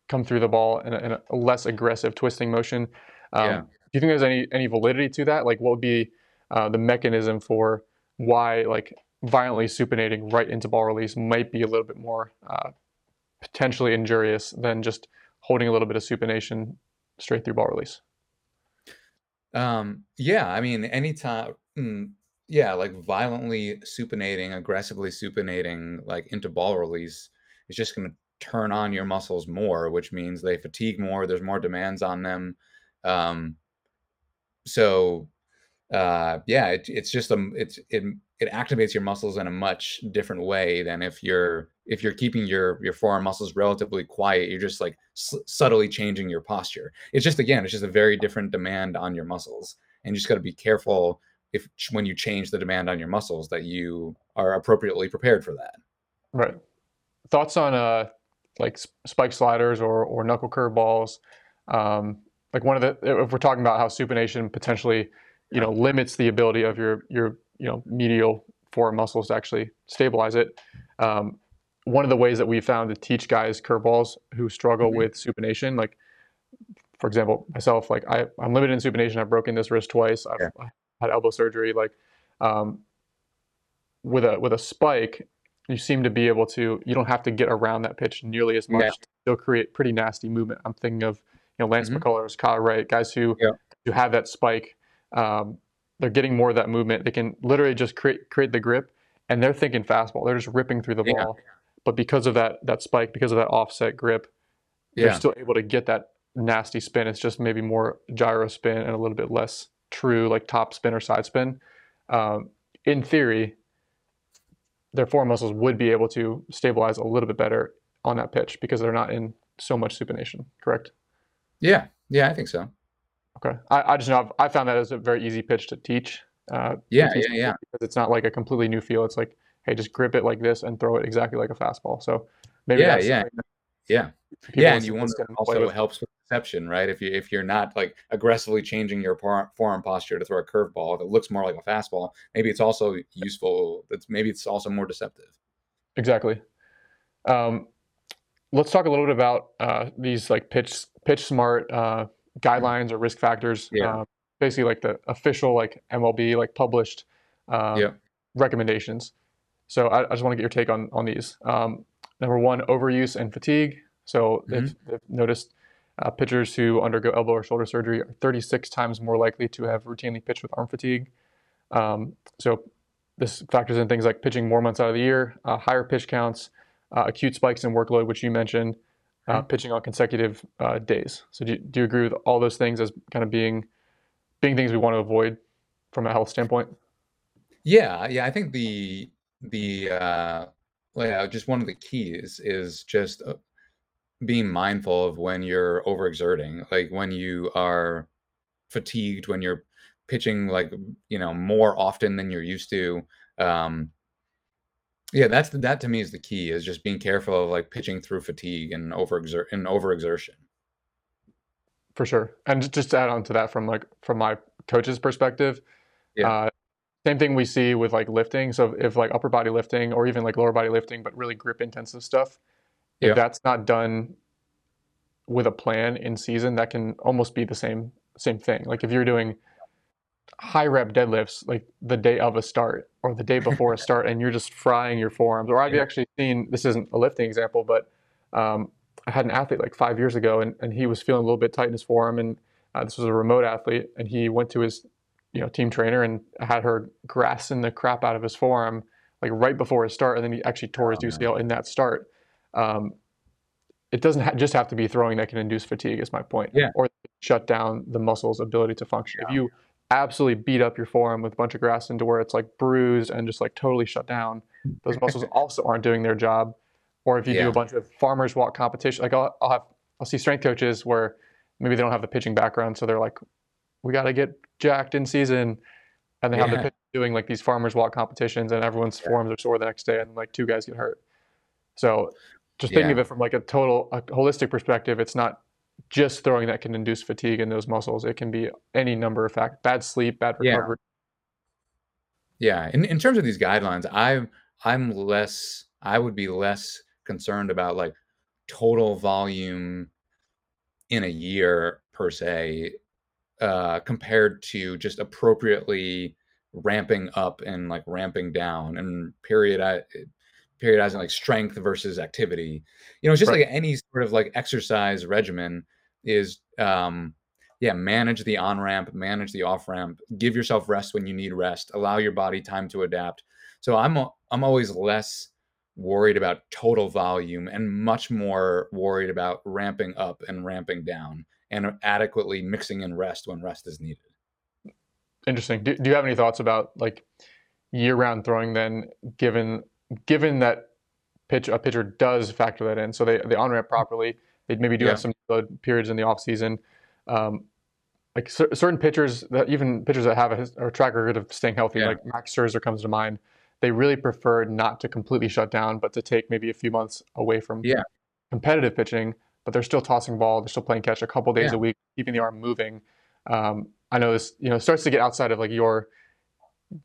come through the ball in a, in a less aggressive twisting motion. Um, yeah. Do you think there's any any validity to that? Like, what would be uh, the mechanism for why like violently supinating right into ball release might be a little bit more uh, potentially injurious than just holding a little bit of supination straight through ball release? Um, yeah, I mean, anytime, mm, yeah, like violently supinating, aggressively supinating, like into ball release is just going to turn on your muscles more, which means they fatigue more. There's more demands on them. Um, so uh, yeah, it, it's just a it's it it activates your muscles in a much different way than if you're if you're keeping your your forearm muscles relatively quiet. You're just like s- subtly changing your posture. It's just again, it's just a very different demand on your muscles, and you just got to be careful if when you change the demand on your muscles that you are appropriately prepared for that. Right. Thoughts on uh like spike sliders or, or knuckle curve balls. Um, like one of the, if we're talking about how supination potentially, you know, limits the ability of your, your, you know, medial forearm muscles to actually stabilize it. Um, one of the ways that we found to teach guys curveballs who struggle mm-hmm. with supination, like for example, myself, like I, I'm limited in supination. I've broken this wrist twice. I've yeah. had elbow surgery. Like um, with a with a spike, you seem to be able to you don't have to get around that pitch nearly as much yeah. still create pretty nasty movement i'm thinking of you know lance mm-hmm. mccullers kyle wright guys who yeah. who have that spike um, they're getting more of that movement they can literally just create create the grip and they're thinking fastball. They're just ripping through the Yeah. ball. But because of that that spike, because of that offset grip, they're still able to get that nasty spin. It's just maybe more gyro spin and a little bit less true like top spin or side spin. Um, in theory, their forearm muscles would be able to stabilize a little bit better on that pitch because they're not in so much supination. Correct? Yeah. Yeah, I think so. Okay. I, I just know I've, I found that as a very easy pitch to teach. Uh, to Yeah, teach yeah, yeah. because it's not like a completely new feel. It's like, hey, just grip it like this and throw it exactly like a fastball. So maybe Yeah, that's yeah. Yeah. Yeah, and you want to also with. helps with perception, right? If you if you're not like aggressively changing your forearm posture to throw a curveball, if it looks more like a fastball, maybe it's also useful. That's maybe it's also more deceptive. Exactly. Um, let's talk a little bit about uh, these like pitch pitch smart uh, guidelines or risk factors. Yeah. Uh, basically, like the official like MLB like published um, Yeah. recommendations. So I, I just want to get your take on on these. Um, number one, overuse and fatigue. So they've, they've noticed uh, pitchers who undergo elbow or shoulder surgery are 36 times more likely to have routinely pitched with arm fatigue. Um, so this factors in things like pitching more months out of the year, uh, higher pitch counts, uh, acute spikes in workload, which you mentioned, uh, Mhm. pitching on consecutive uh, days. So do you, do you agree with all those things as kind of being being things we want to avoid from a health standpoint? Yeah, yeah. I think the the uh, yeah, just one of the keys is just uh, being mindful of when you're overexerting, like when you are fatigued, when you're pitching like you know more often than you're used to. Um, yeah, that's the, that to me is the key is just being careful of like pitching through fatigue and overexert and overexertion. For sure. And just to add on to that from like from my coach's perspective, Yeah. uh, same thing we see with like lifting. So if like upper body lifting or even like lower body lifting, but really grip intensive stuff, if Yeah. that's not done with a plan in season, that can almost be the same same thing. Like if you're doing high rep deadlifts like the day of a start or the day before a start and you're just frying your forearms or i've Yeah. actually seen this isn't a lifting example but um, i had an athlete like five years ago and, and he was feeling a little bit tight in his forearm and uh, this was a remote athlete and he went to his you know team trainer and had her grassing the crap out of his forearm like right before his start and then he actually tore his Oh, man. ucl in that start um, it doesn't ha- just have to be throwing that can induce fatigue is my point Yeah. or shut down the muscle's ability to function if you absolutely beat up your forearm with a bunch of grass into where it's like bruised and just like totally shut down. Those muscles also aren't doing their job. Or if you do a bunch of farmers walk competition like I'll, I'll have i'll see strength coaches where maybe they don't have the pitching background so they're like we got to get jacked in season. And they have the Yeah. pitch doing like these farmers walk competitions and everyone's forearms are sore the next day and like two guys get hurt. So just thinking Yeah. of it from like a total a holistic perspective it's not just throwing that can induce fatigue in those muscles. It can be any number of factors bad sleep bad Yeah. recovery. Yeah, in in terms of these guidelines, I'm I'm less I would be less concerned about like total volume in a year per se, uh, compared to just appropriately ramping up and like ramping down. And period periodizing like strength versus activity. You know, it's just Right. like any sort of like exercise regimen is um yeah, manage the on ramp, manage the off ramp, give yourself rest when you need rest, allow your body time to adapt. So I'm I'm always less worried about total volume and much more worried about ramping up and ramping down and adequately mixing in rest when rest is needed. Interesting. Do, do you have any thoughts about like year-round throwing then, given given that pitch a pitcher does factor that in, so they they on ramp properly, they maybe do Yeah. have some periods in the off season. Um, like cer- certain pitchers that even pitchers that have a, a track record of staying healthy, Yeah. like Max Scherzer comes to mind. They really prefer not to completely shut down, but to take maybe a few months away from Yeah. competitive pitching. But they're still tossing ball. They're still playing catch a couple days a week, keeping the arm moving. Um, I know this, you know, starts to get outside of like your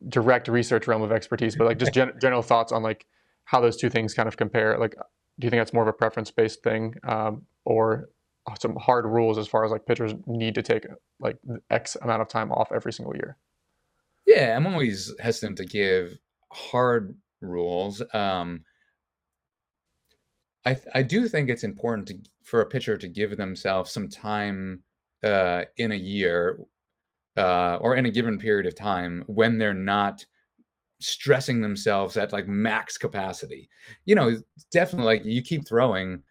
direct research realm of expertise, but like just gen- general thoughts on like how those two things kind of compare. Like, do you think that's more of a preference-based thing, um, or some hard rules as far as like pitchers need to take like X amount of time off every single year? Yeah, I'm always hesitant to give hard rules. Um, I I do think it's important to for a pitcher to give themselves some time uh, in a year uh, or in a given period of time when they're not stressing themselves at like max capacity. You know, definitely like you keep throwing,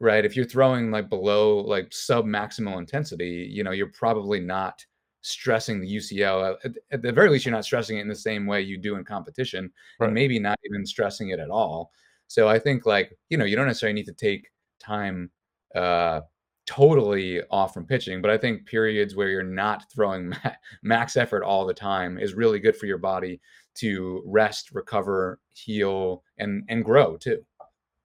right? If you're throwing like below like sub maximal intensity, you know, you're probably not stressing the UCL. At, at, the very least, you're not stressing it in the same way you do in competition, right. and maybe not even stressing it at all. So I think like you know, you don't necessarily need to take time uh, totally off from pitching, but I think periods where you're not throwing ma- max effort all the time is really good for your body to rest, recover, heal, and and grow too.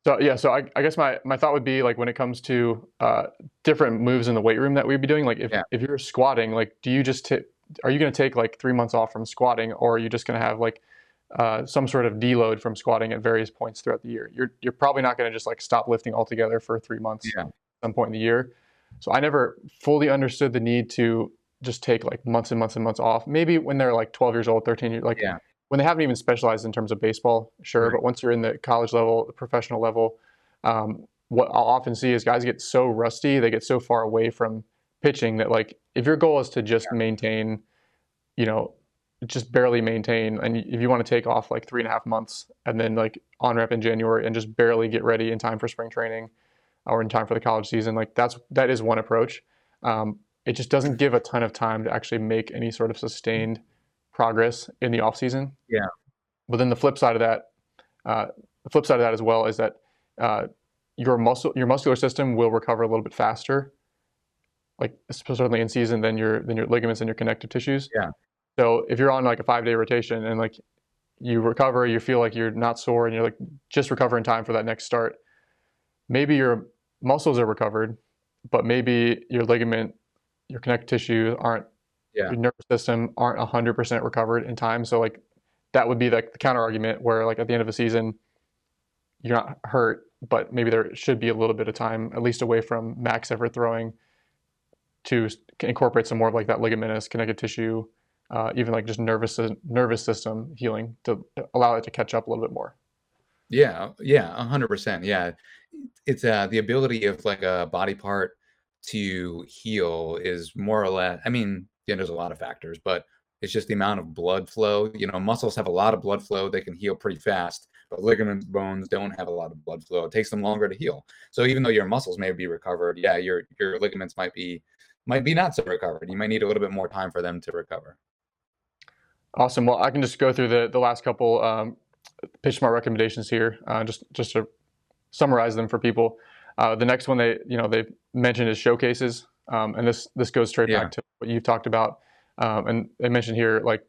So yeah, so I, I guess my, my thought would be like when it comes to uh, different moves in the weight room that we'd be doing, like if, yeah. if you're squatting, like do you just t- are you going to take like three months off from squatting, or are you just going to have like uh, some sort of deload from squatting at various points throughout the year? You're you're probably not going to just like stop lifting altogether for three months yeah. Some point in the year. So I never fully understood the need to just take like months and months and months off. Maybe when they're like 12 years old, 13 years, like yeah when they haven't even specialized in terms of baseball, sure, right. but once you're in the college level, the professional level, um, what I'll often see is guys get so rusty, they get so far away from pitching that like if your goal is to just yeah. maintain, you know, just barely maintain, and if you want to take off like three and a half months and then like on rep in January and just barely get ready in time for spring training or in time for the college season, like that's that is one approach. Um, it just doesn't give a ton of time to actually make any sort of sustained progress in the off season. Yeah. But then the flip side of that, uh, the flip side of that as well is that uh, your muscle your muscular system will recover a little bit faster, like certainly in season than your than your ligaments and your connective tissues. Yeah. So if you're on like a five day rotation and like you recover, you feel like you're not sore and you're like just recover in time for that next start. Maybe your muscles are recovered, but maybe your ligament, your connective tissue aren't yeah. your nervous system aren't 100% recovered in time. So like that would be like the counter argument where like at the end of a season, you're not hurt, but maybe there should be a little bit of time, at least away from max effort throwing, to incorporate some more of like that ligamentous connective tissue, uh, even like just nervous nervous system healing to allow it to catch up a little bit more. Yeah, yeah, hundred percent. Yeah, it's uh, the ability of like a body part to heal is more or less. I mean, again, there's a lot of factors, but it's just the amount of blood flow. You know, muscles have a lot of blood flow; they can heal pretty fast. But ligaments, bones don't have a lot of blood flow. It takes them longer to heal. So even though your muscles may be recovered, yeah, your your ligaments might be might be not so recovered. You might need a little bit more time for them to recover. Awesome. Well, I can just go through the the last couple um, pitch smart recommendations here, uh, just just to summarize them for people. Uh, the next one they you know they mentioned is showcases. Um, and this this goes straight yeah. back to what you've talked about. Um, and I mentioned here, like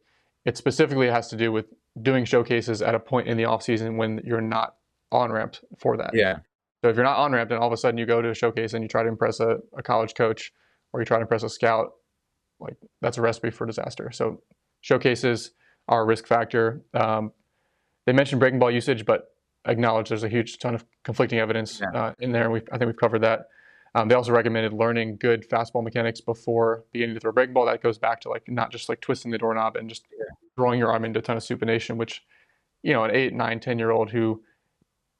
it specifically has to do with doing showcases at a point in the off season when you're not on ramped for that. Yeah. So if you're not on ramped and all of a sudden you go to a showcase and you try to impress a, a college coach or you try to impress a scout, like that's a recipe for disaster. So showcases are a risk factor. Um, they mentioned breaking ball usage, but acknowledge there's a huge ton of conflicting evidence yeah. uh, in there. We I think we've covered that. Um, they also recommended learning good fastball mechanics before beginning to throw a breaking ball. That goes back to like not just like twisting the doorknob and just yeah. throwing your arm into a ton of supination, which, you know, an eight, nine, ten year old who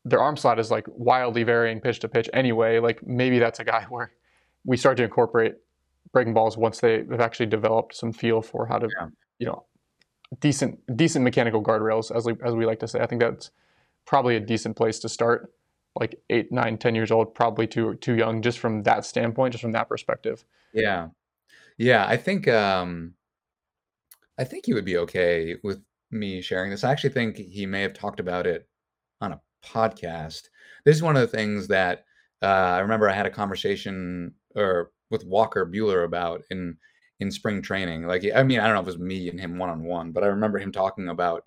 their arm slot is like wildly varying pitch to pitch anyway, like maybe that's a guy where we start to incorporate breaking balls once they have actually developed some feel for how to, yeah. you know, decent decent mechanical guardrails as we, as we like to say. I think that's probably a decent place to start like eight, nine, ten years old, probably too too young, just from that standpoint, just from that perspective. Yeah, yeah. I think um, I think he would be okay with me sharing this. I actually think he may have talked about it on a podcast. This is one of the things that uh, I remember I had a conversation or with Walker Buehler about in in spring training. Like, I mean, I don't know if it was me and him one on one, but I remember him talking about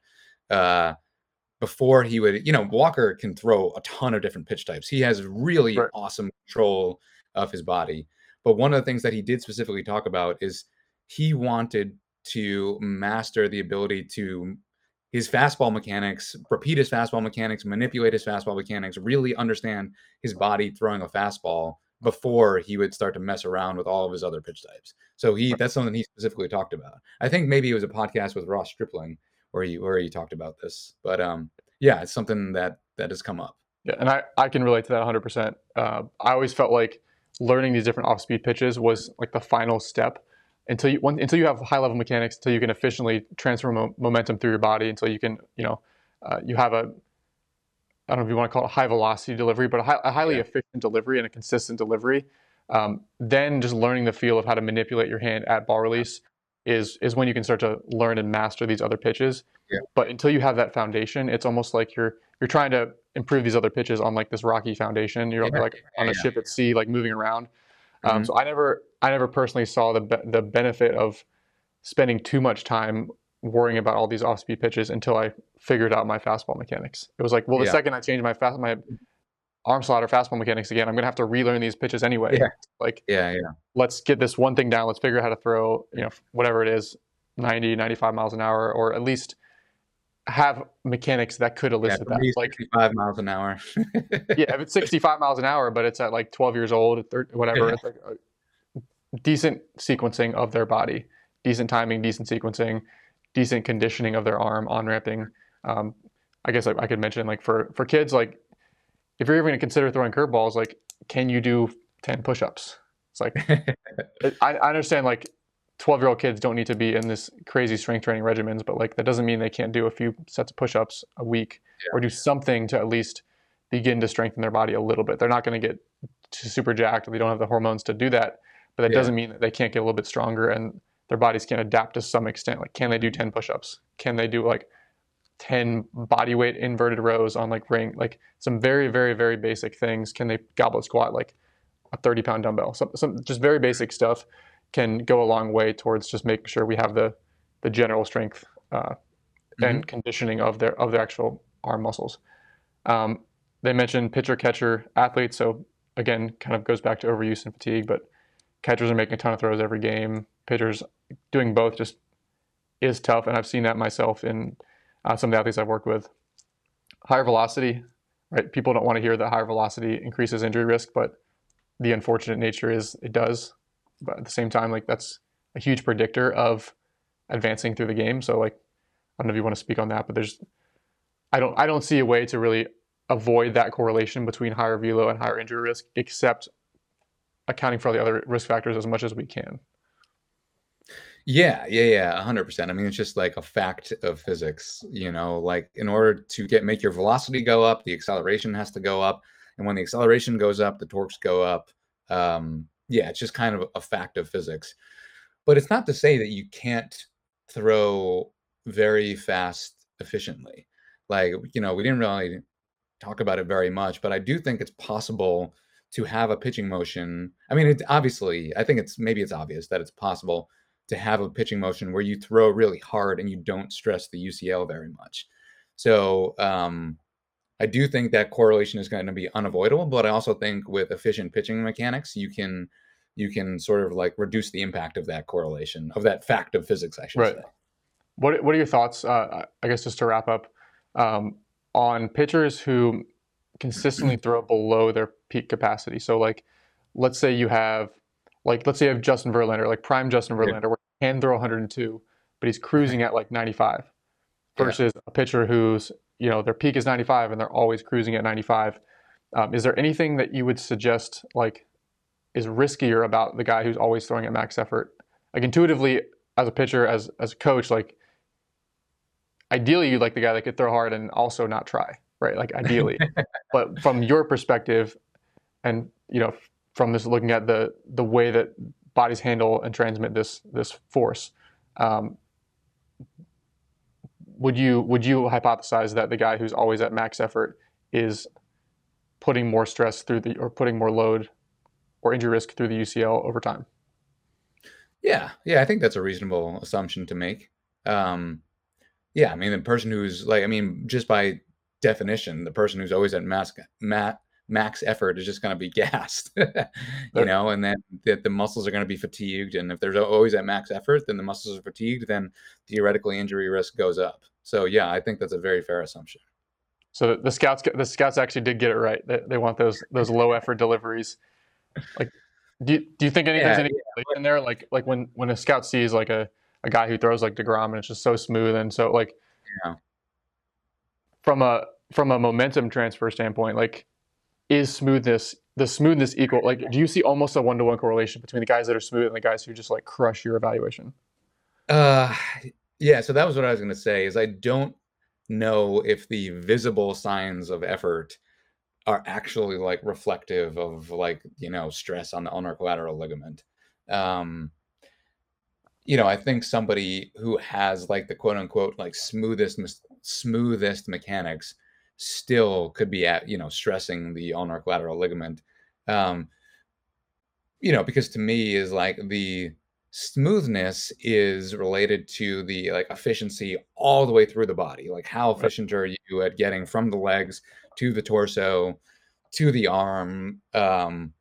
uh, before he would, you know, Walker can throw a ton of different pitch types. He has really right. awesome control of his body. But one of the things that he did specifically talk about is he wanted to master the ability to his fastball mechanics, repeat his fastball mechanics, manipulate his fastball mechanics, really understand his body throwing a fastball before he would start to mess around with all of his other pitch types. So he that's something he specifically talked about. I think maybe it was a podcast with Ross Stripling where he where he talked about this. But um, yeah, it's something that that has come up. Yeah, and I I can relate to that 100. Uh, percent I always felt like learning these different off speed pitches was like the final step until you until you have high level mechanics, until you can efficiently transfer mo- momentum through your body, until you can you know uh, you have a I don't know if you want to call it high velocity delivery, but a, high, a highly yeah. efficient delivery and a consistent delivery. Um, then just learning the feel of how to manipulate your hand at ball release is is when you can start to learn and master these other pitches. Yeah. But until you have that foundation, it's almost like you're you're trying to improve these other pitches on like this rocky foundation. You're yeah. like on a ship at sea, like moving around. Um, mm-hmm. So I never I never personally saw the be- the benefit of spending too much time worrying about all these off-speed pitches until I figured out my fastball mechanics. It was like, well, the yeah. second I changed my fast my arm slot or fastball mechanics again, I'm gonna have to relearn these pitches anyway. Yeah. Like, yeah, yeah. Let's get this one thing down. Let's figure out how to throw, you know, whatever it is, 90, 95 miles an hour, or at least have mechanics that could elicit yeah, that. Like 65 miles an hour. yeah, if it's 65 miles an hour, but it's at like 12 years old, 30, whatever, yeah. it's like uh, decent sequencing of their body, decent timing, decent sequencing, decent conditioning of their arm, on ramping. Um, I guess I, I could mention like for for kids, like if you're even going to consider throwing curveballs, like can you do 10 push-ups? It's like I, I understand like 12 year old kids don't need to be in this crazy strength training regimens, but like that doesn't mean they can't do a few sets of push-ups a week yeah. or do something to at least begin to strengthen their body a little bit. They're not going to get super jacked. They don't have the hormones to do that, but that yeah. doesn't mean that they can't get a little bit stronger and their bodies can adapt to some extent. Like, can they do 10 push-ups? Can they do like 10 body weight inverted rows on like ring, like some very, very, very basic things. Can they goblet squat like a 30 pound dumbbell? Some, some just very basic stuff can go a long way towards just making sure we have the, the general strength uh, mm-hmm. and conditioning of their, of their actual arm muscles. Um, they mentioned pitcher catcher athletes. So again, kind of goes back to overuse and fatigue, but catchers are making a ton of throws every game. Pitchers doing both just is tough. And I've seen that myself in, uh, some of the athletes I've worked with. Higher velocity, right? People don't want to hear that higher velocity increases injury risk, but the unfortunate nature is it does. But at the same time, like that's a huge predictor of advancing through the game. So like, I don't know if you want to speak on that, but there's, I don't, I don't see a way to really avoid that correlation between higher velo and higher injury risk, except accounting for all the other risk factors as much as we can. Yeah, yeah, yeah, hundred percent. I mean, it's just like a fact of physics. You know, like in order to get make your velocity go up, the acceleration has to go up, and when the acceleration goes up, the torques go up. Um, yeah, it's just kind of a fact of physics. But it's not to say that you can't throw very fast efficiently. Like you know, we didn't really talk about it very much, but I do think it's possible to have a pitching motion. I mean, it's obviously, I think it's maybe it's obvious that it's possible to have a pitching motion where you throw really hard and you don't stress the UCL very much. So um, I do think that correlation is going to be unavoidable, but I also think with efficient pitching mechanics, you can you can sort of like reduce the impact of that correlation of that fact of physics. I should right. say. What What are your thoughts? Uh, I guess just to wrap up um, on pitchers who consistently throw below their peak capacity. So like, let's say you have like let's say you have Justin Verlander, like prime Justin Verlander, yeah. where can throw 102, but he's cruising at like 95, versus yeah. a pitcher who's you know their peak is 95 and they're always cruising at 95. Um, is there anything that you would suggest like is riskier about the guy who's always throwing at max effort? Like intuitively, as a pitcher, as as a coach, like ideally you'd like the guy that could throw hard and also not try, right? Like ideally, but from your perspective, and you know from this looking at the the way that bodies handle and transmit this this force. Um, would you would you hypothesize that the guy who's always at max effort is putting more stress through the or putting more load or injury risk through the UCL over time? Yeah, yeah, I think that's a reasonable assumption to make. Um, yeah, I mean the person who's like, I mean, just by definition, the person who's always at max mat max effort is just going to be gassed, you know, and then that the muscles are going to be fatigued. And if there's always at max effort, then the muscles are fatigued, then theoretically injury risk goes up. So yeah, I think that's a very fair assumption. So the scouts, the scouts actually did get it right. They, they want those those low effort deliveries. Like, do you, do you think any, yeah, any yeah. in there? Like like when when a scout sees like a, a guy who throws like deGrom and it's just so smooth and so like, yeah. from a from a momentum transfer standpoint, like is smoothness the smoothness equal? Like, do you see almost a one to one correlation between the guys that are smooth and the guys who just like crush your evaluation? Uh, yeah. So that was what I was going to say. Is I don't know if the visible signs of effort are actually like reflective of like you know stress on the ulnar collateral ligament. Um, you know, I think somebody who has like the quote unquote like smoothest smoothest mechanics still could be at you know stressing the ulnar collateral ligament um you know because to me is like the smoothness is related to the like efficiency all the way through the body. Like how efficient are you at getting from the legs to the torso to the arm um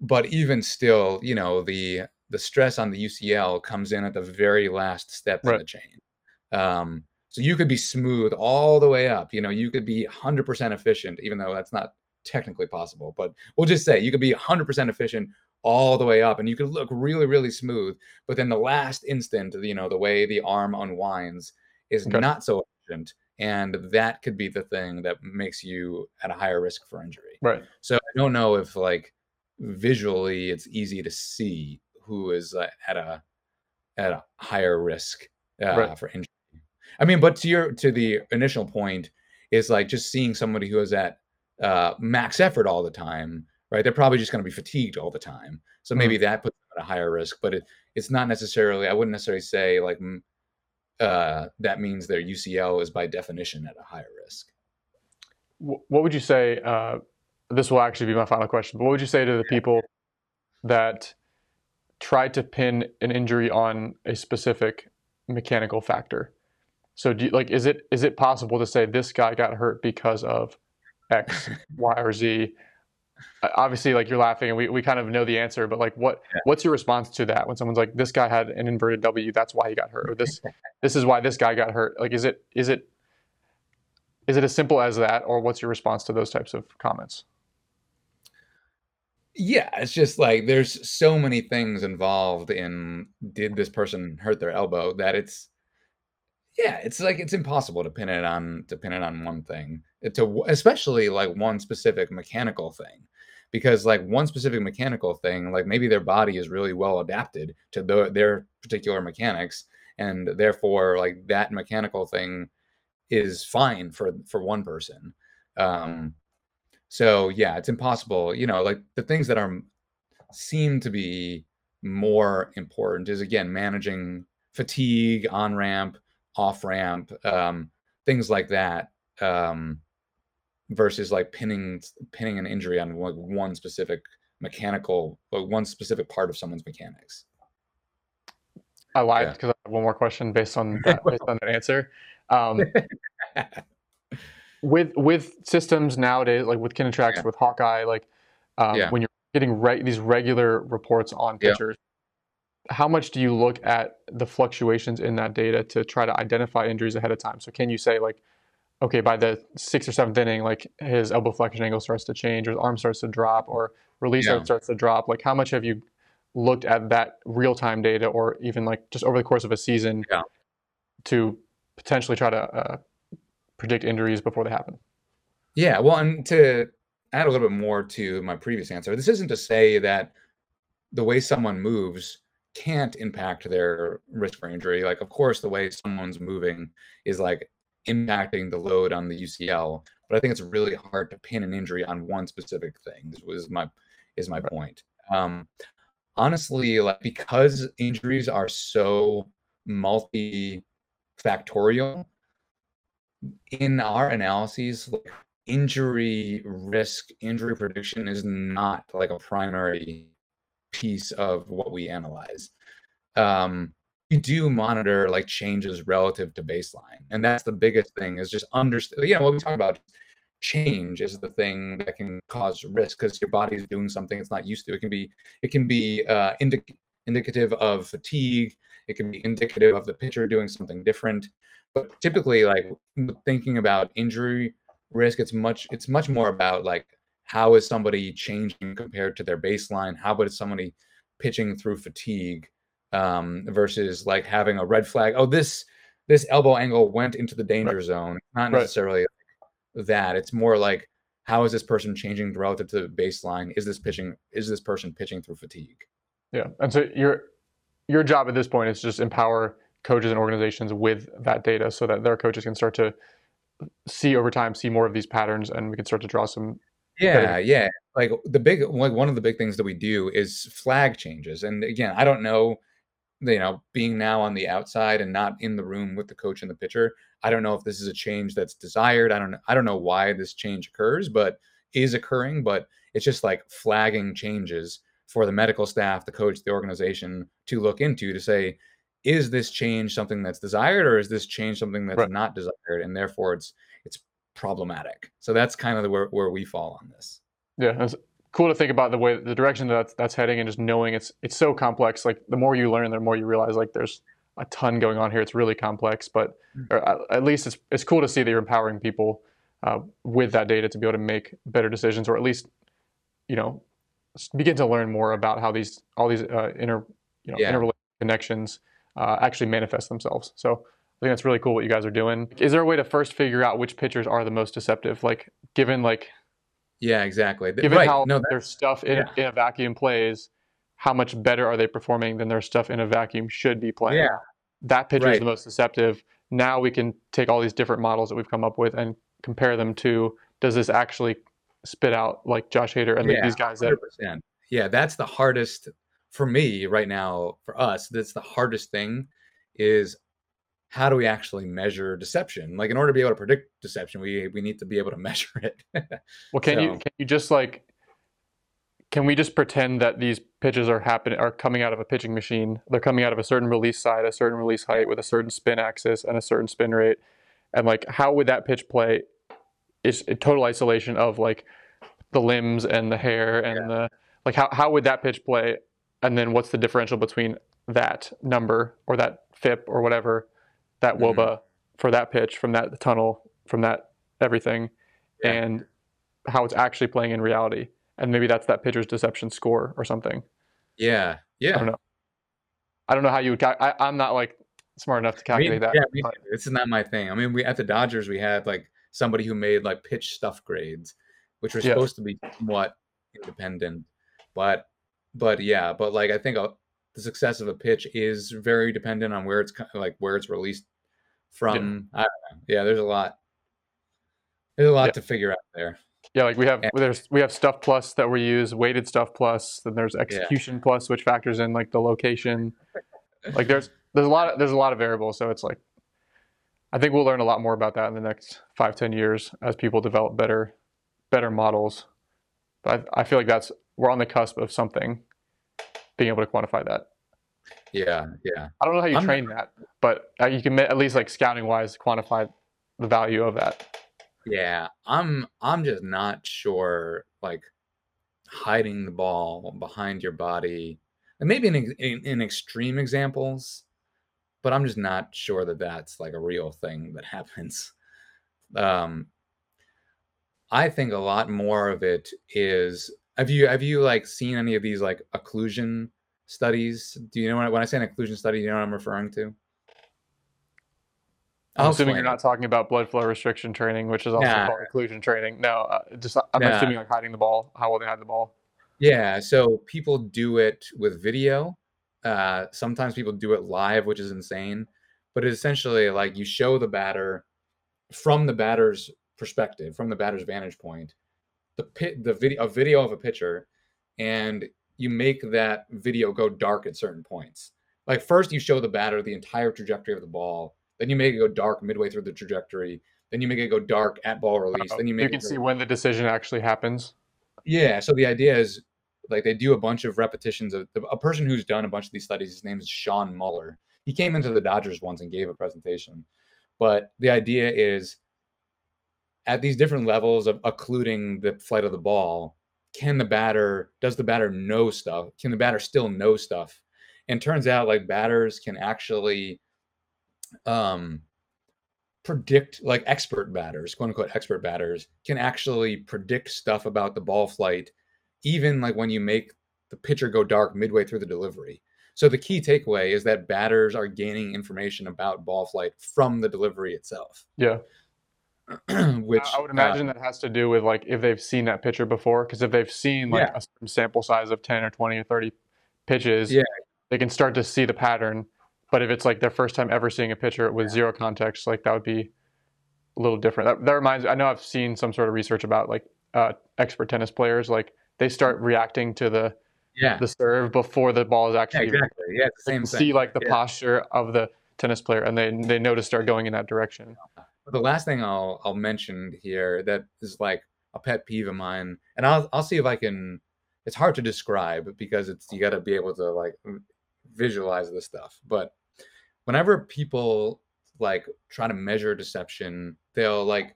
but even still you know the the stress on the ucl comes in at the very last step right. in the chain. Um so you could be smooth all the way up. You know, you could be 100% efficient, even though that's not technically possible. But we'll just say you could be 100% efficient all the way up and you could look really, really smooth. But then the last instant, you know, the way the arm unwinds is okay. not so efficient. And that could be the thing that makes you at a higher risk for injury. Right. So I don't know if like visually it's easy to see who is uh, at a at a higher risk uh, right. for injury. I mean, but to your to the initial point is like just seeing somebody who is at uh, max effort all the time, right? They're probably just going to be fatigued all the time. So maybe mm-hmm. that puts them at a higher risk, but it, it's not necessarily. I wouldn't necessarily say like uh, that means their UCL is by definition at a higher risk. What would you say? Uh, this will actually be my final question. But what would you say to the people that try to pin an injury on a specific mechanical factor? So do you, like is it is it possible to say this guy got hurt because of X, Y, or Z? Uh, obviously, like you're laughing, and we, we kind of know the answer, but like what yeah. what's your response to that when someone's like, this guy had an inverted W, that's why he got hurt, or this this is why this guy got hurt? Like, is it is it is it as simple as that, or what's your response to those types of comments? Yeah, it's just like there's so many things involved in did this person hurt their elbow that it's yeah, it's like it's impossible to pin it on to pin it on one thing. To especially like one specific mechanical thing. Because like one specific mechanical thing, like maybe their body is really well adapted to the, their particular mechanics and therefore like that mechanical thing is fine for for one person. Um so yeah, it's impossible, you know, like the things that are seem to be more important is again managing fatigue on ramp off ramp, um, things like that, um, versus like pinning pinning an injury on like one specific mechanical, like one specific part of someone's mechanics. I lied because yeah. I have one more question based on that, based on that answer. Um, with with systems nowadays, like with KinaTrax, yeah. with Hawkeye, like um, yeah. when you're getting re- these regular reports on pitchers, how much do you look at the fluctuations in that data to try to identify injuries ahead of time? So can you say like, okay, by the sixth or seventh inning, like his elbow flexion angle starts to change, or his arm starts to drop, or release yeah. starts to drop? Like, how much have you looked at that real time data, or even like just over the course of a season, yeah. to potentially try to uh, predict injuries before they happen? Yeah, well, and to add a little bit more to my previous answer, this isn't to say that the way someone moves can't impact their risk for injury. Like, of course, the way someone's moving is like impacting the load on the UCL, but I think it's really hard to pin an injury on one specific thing. Is my is my point. Um, honestly, like because injuries are so multifactorial in our analyses, like injury risk, injury prediction is not like a primary piece of what we analyze. Um, we do monitor like changes relative to baseline, and that's the biggest thing. Is just understand. You know what we talk about. Change is the thing that can cause risk because your body is doing something it's not used to. It can be it can be uh, indic- indicative of fatigue. It can be indicative of the pitcher doing something different. But typically, like thinking about injury risk, it's much it's much more about like how is somebody changing compared to their baseline? How about somebody pitching through fatigue um, versus like having a red flag? Oh, this this elbow angle went into the danger right. zone. Not necessarily right. that. It's more like how is this person changing relative to the baseline? Is this pitching? Is this person pitching through fatigue? Yeah, and so your your job at this point is just empower coaches and organizations with that data so that their coaches can start to see over time, see more of these patterns, and we can start to draw some. Yeah, yeah. Like the big, like one of the big things that we do is flag changes. And again, I don't know, you know, being now on the outside and not in the room with the coach and the pitcher. I don't know if this is a change that's desired. I don't. I don't know why this change occurs, but is occurring. But it's just like flagging changes for the medical staff, the coach, the organization to look into to say, is this change something that's desired or is this change something that's Right. not desired and therefore it's problematic so that's kind of the, where, where we fall on this Yeah, it's cool to think about the way the direction that that's, that's heading, and just knowing it's it's so complex. Like the more you learn, the more you realize like there's a ton going on here. It's really complex, but or at, at least it's it's cool to see that you're empowering people uh, with that data to be able to make better decisions, or at least you know begin to learn more about how these all these uh, inter you know Yeah. interrelated connections uh, actually manifest themselves. So I think that's really cool what you guys are doing. Is there a way to first figure out which pitchers are the most deceptive? Like given like yeah exactly given right how no their stuff in, yeah. in a vacuum plays, how much better are they performing than their stuff in a vacuum should be playing? yeah That pitcher is the most deceptive. Now we can take all these different models that we've come up with and compare them to does this actually spit out like Josh Hader and Yeah, these guys that 100%. Yeah, that's the hardest for me right now. For us, that's the hardest thing is how do we actually measure deception? Like in order to be able to predict deception, we we need to be able to measure it. Well, can you can you just like can we just pretend that these pitches are happening are coming out of a pitching machine? They're coming out of a certain release side, a certain release height with a certain spin axis and a certain spin rate. And like how would that pitch play is total isolation of like the limbs and the hair and the like how how would that pitch play? And then what's the differential between that number or that FIP or whatever, that Mhm. WOBA for that pitch from that tunnel, from that everything, Yeah. and how it's actually playing in reality. And maybe that's that pitcher's deception score or something. yeah, yeah. I don't know. I don't know how you would. Cal- I, I'm not like smart enough to Me- calculate that. yeah, me this is not my thing. I mean, we at the Dodgers we had like somebody who made like pitch stuff grades, which were Yeah. supposed to be somewhat independent, but but yeah, but like I think uh, the success of a pitch is very dependent on where it's like where it's released from. I don't know. Yeah, there's a lot. There's a lot Yeah. to figure out there. Yeah, like we have Yeah. there's we have stuff plus that we use, weighted stuff plus. Then there's execution plus, which factors in like the location. Like there's there's a lot of, there's a lot of variables. So it's like I think we'll learn a lot more about that in the next five ten years as people develop better better models. But I, I feel like that's we're on the cusp of something being able to quantify that. Yeah, yeah. I don't know how you I'm- train that, but uh, you can at least like scouting wise quantify the value of that. Yeah, I'm I'm just not sure like hiding the ball behind your body. And maybe in, in in extreme examples, but I'm just not sure that that's like a real thing that happens. Um I think a lot more of it is have you have you like seen any of these like occlusion studies? Do you know when I, when I say an occlusion study, do you know what I'm referring to? I'm I'll assuming you're not talking about blood flow restriction training, which is also Nah. called occlusion training. No, uh, just I'm Nah. assuming like hiding the ball, how will they hide the ball? Yeah, so people do it with video. Uh, sometimes people do it live, which is insane. But it's essentially like you show the batter from the batter's perspective, from the batter's vantage point, the pit, the video, a video of a pitcher, and you make that video go dark at certain points. Like first, you show the batter the entire trajectory of the ball, then you make it go dark midway through the trajectory, then you make it go dark at ball release, then you you can it go see when the decision actually happens. yeah. So the idea is like they do a bunch of repetitions of a person who's done a bunch of these studies. His name is Sean Muller. He came into the Dodgers once and gave a presentation. But the idea is at these different levels of occluding the flight of the ball, can the batter, does the batter know stuff? Can the batter still know stuff? And turns out like batters can actually um predict like expert batters, quote unquote expert batters, can actually predict stuff about the ball flight, even like when you make the pitcher go dark midway through the delivery. So the key takeaway is that batters are gaining information about ball flight from the delivery itself. Yeah. which I would imagine uh, that has to do with like if they've seen that pitcher before, because if they've seen like yeah. a sample size of ten or twenty or thirty pitches, yeah. they can start to see the pattern. But if it's like their first time ever seeing a pitcher with yeah. zero context, like that would be a little different. That, that reminds. I know I've seen some sort of research about like uh, expert tennis players, like they start reacting to the yeah. the serve before the ball is actually yeah, exactly. Yeah, same thing. See like the posture of the tennis player, and they they know to start going in that direction. The last thing I'll I'll mention here that is like a pet peeve of mine, and I'll I'll see if I can. It's hard to describe because it's you got to be able to like visualize this stuff. But whenever people like try to measure deception, they'll like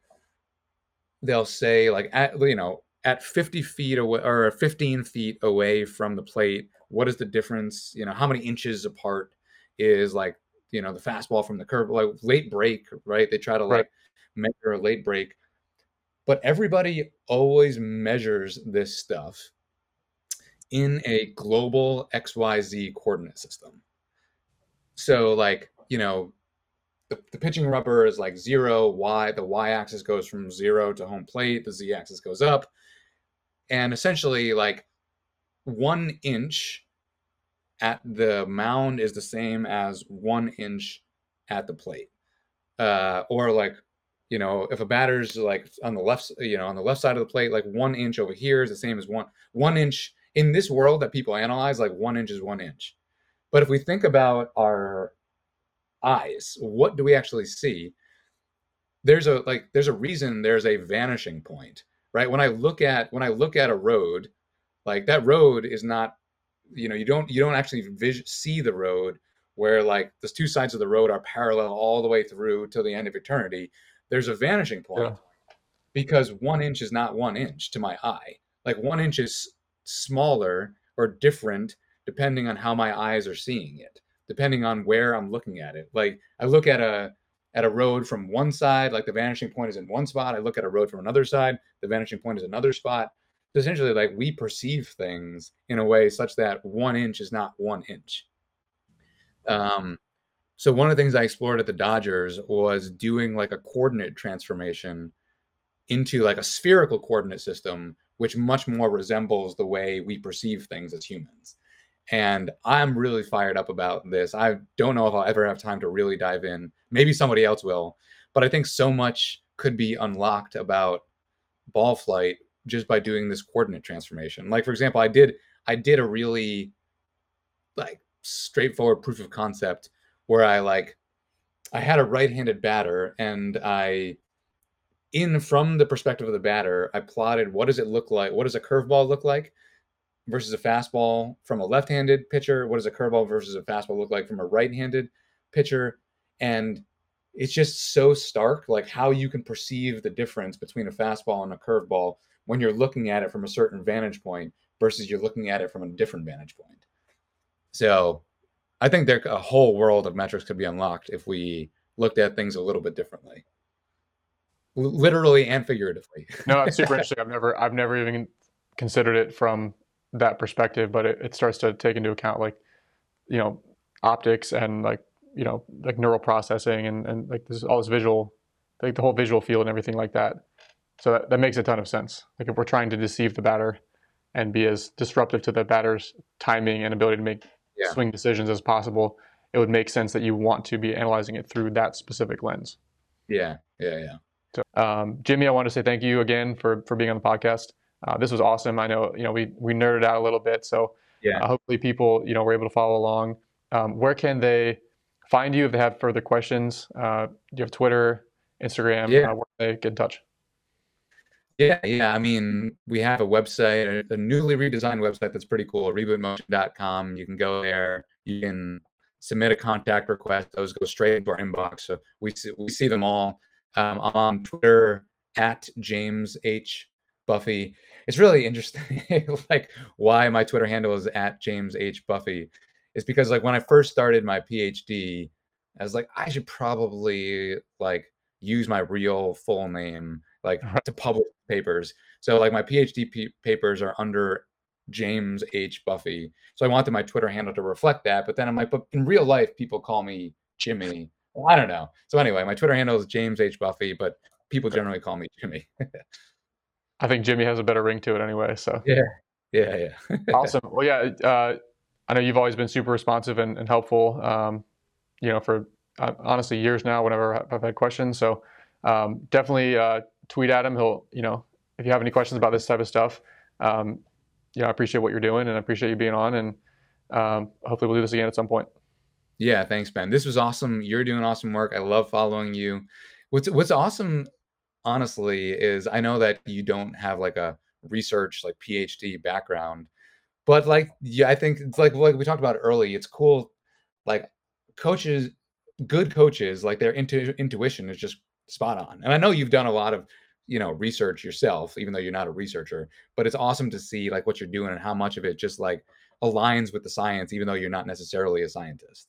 they'll say like at you know at 50 feet away or 15 feet away from the plate what is the difference you know how many inches apart is like you know the fastball from the curve like late break right? They try to like right. measure a late break. But everybody always measures this stuff in a global xyz coordinate system. So like you know the, the pitching rubber is like zero y the y-axis goes from zero to home plate the z-axis goes up. And essentially like one inch at the mound is the same as one inch at the plate. Uh, or like you know if a batter's like on the left you know on the left side of the plate like one inch over here is the same as one one inch in this world that people analyze like one inch is one inch. But if we think about our eyes what do we actually see? There's a like there's a reason there's a vanishing point right? When i look at when i look at a road like that road is not you know you don't you don't actually vis- see the road where like the two sides of the road are parallel all the way through till the end of eternity there's a vanishing point yeah. because one inch is not one inch to my eye like one inch is smaller or different depending on how my eyes are seeing it depending on where i'm looking at it like i look at a at a road from one side, like the vanishing point is in one spot. I look at a road from another side, the vanishing point is another spot. Essentially, like we perceive things in a way such that one inch is not one inch. Um, so one of the things I explored at the Dodgers was doing like a coordinate transformation into like a spherical coordinate system, which much more resembles the way we perceive things as humans. And I'm really fired up about this. I don't know if I'll ever have time to really dive in. Maybe somebody else will. But I think so much could be unlocked about ball flight just by doing this coordinate transformation. Like for example, I did I did a really like straightforward proof of concept where I like I had a right-handed batter and I in from the perspective of the batter, I plotted what does it look like? What does a curveball look like? versus a fastball from a left-handed pitcher? What does a curveball versus a fastball look like from a right-handed pitcher? And it's just so stark, like how you can perceive the difference between a fastball and a curveball when you're looking at it from a certain vantage point versus you're looking at it from a different vantage point. So I think there a whole world of metrics could be unlocked if we looked at things a little bit differently. literally and figuratively. no, it's super interesting. I've never I've never even considered it from that perspective, but it, it starts to take into account like, you know, optics and like, you know, like neural processing and, and like this all this visual, like the whole visual field and everything like that. So that, that makes a ton of sense. Like if we're trying to deceive the batter and be as disruptive to the batter's timing and ability to make yeah. swing decisions as possible, it would make sense that you want to be analyzing it through that specific lens. Yeah, yeah, yeah. So, um, Jimmy, I want to say thank you again for for being on the podcast. Uh, this was awesome. I know you know we we nerded out a little bit, so yeah. Uh, hopefully people you know were able to follow along. Um, where can they find you if they have further questions? Uh, do you have Twitter, Instagram? Yeah. Uh, where they get in touch? Yeah, yeah. I mean, we have a website, a, newly redesigned website that's pretty cool, rebootmotion.com. You can go there. You can submit a contact request. Those go straight into our inbox. So we see, we see them all. Um, I'm on Twitter at James H. Buffi it's really interesting like why my twitter handle is at james h buffi is because like when i first started my phd i was like i should probably like use my real full name like to publish papers so like my phd p- papers are under james h buffi so i wanted my twitter handle to reflect that but then i'm like but in real life people call me jimmy well, i don't know so anyway my twitter handle is james h buffi but people generally call me Jimmy. I think Jimmy has a better ring to it anyway. So yeah, yeah, yeah. awesome. Well, yeah. Uh, I know you've always been super responsive and, and helpful. Um, you know, for uh, honestly years now. Whenever I've had questions, so um, definitely uh, tweet at him. He'll, you know, if you have any questions about this type of stuff, um, you know, I appreciate what you're doing and I appreciate you being on. And um, hopefully we'll do this again at some point. Yeah, thanks, Ben. This was awesome. You're doing awesome work. I love following you. What's What's awesome, honestly, is I know that you don't have like a research like PhD background, but like yeah, I think it's like like we talked about early. It's cool, like coaches, good coaches, like their intu- intuition is just spot on. And I know you've done a lot of you know research yourself even though you're not a researcher but it's awesome to see like what you're doing and how much of it just like aligns with the science even though you're not necessarily a scientist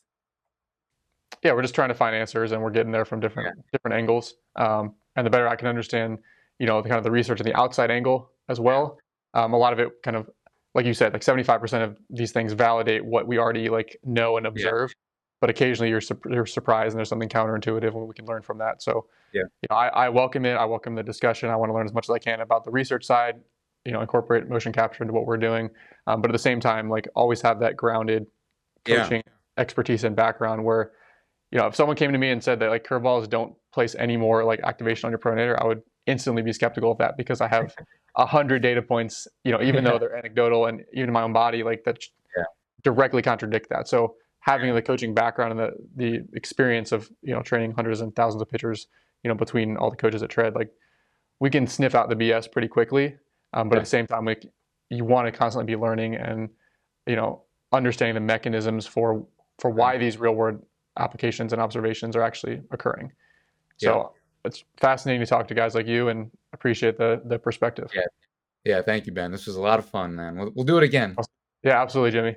yeah, we're just trying to find answers, and we're getting there from different yeah. different angles. Um, and the better I can understand, you know, the kind of the research and the outside angle as well. Um, a lot of it kind of, like you said, like seventy five percent of these things validate what we already like know and observe. Yeah. But occasionally you're, su- you're surprised and there's something counterintuitive and we can learn from that. So yeah, you know, I, I welcome it. I welcome the discussion. I want to learn as much as I can about the research side. You know, incorporate motion capture into what we're doing, um, but at the same time, like always have that grounded coaching yeah. expertise and background where you know, if someone came to me and said that like curveballs don't place any more like activation on your pronator, I would instantly be skeptical of that because I have a hundred data points, you know, even though they're anecdotal and even in my own body, like that yeah. directly contradict that. So having the coaching background and the the experience of you know training hundreds and thousands of pitchers, you know, between all the coaches at Tread, like we can sniff out the BS pretty quickly. Um, but yeah. at the same time, like you want to constantly be learning and you know understanding the mechanisms for for why these real world applications and observations are actually occurring. So yeah. it's fascinating to talk to guys like you and appreciate the the perspective. Yeah. Yeah, thank you, Ben. This was a lot of fun, man. We'll, we'll do it again. Yeah, absolutely, Jimmy.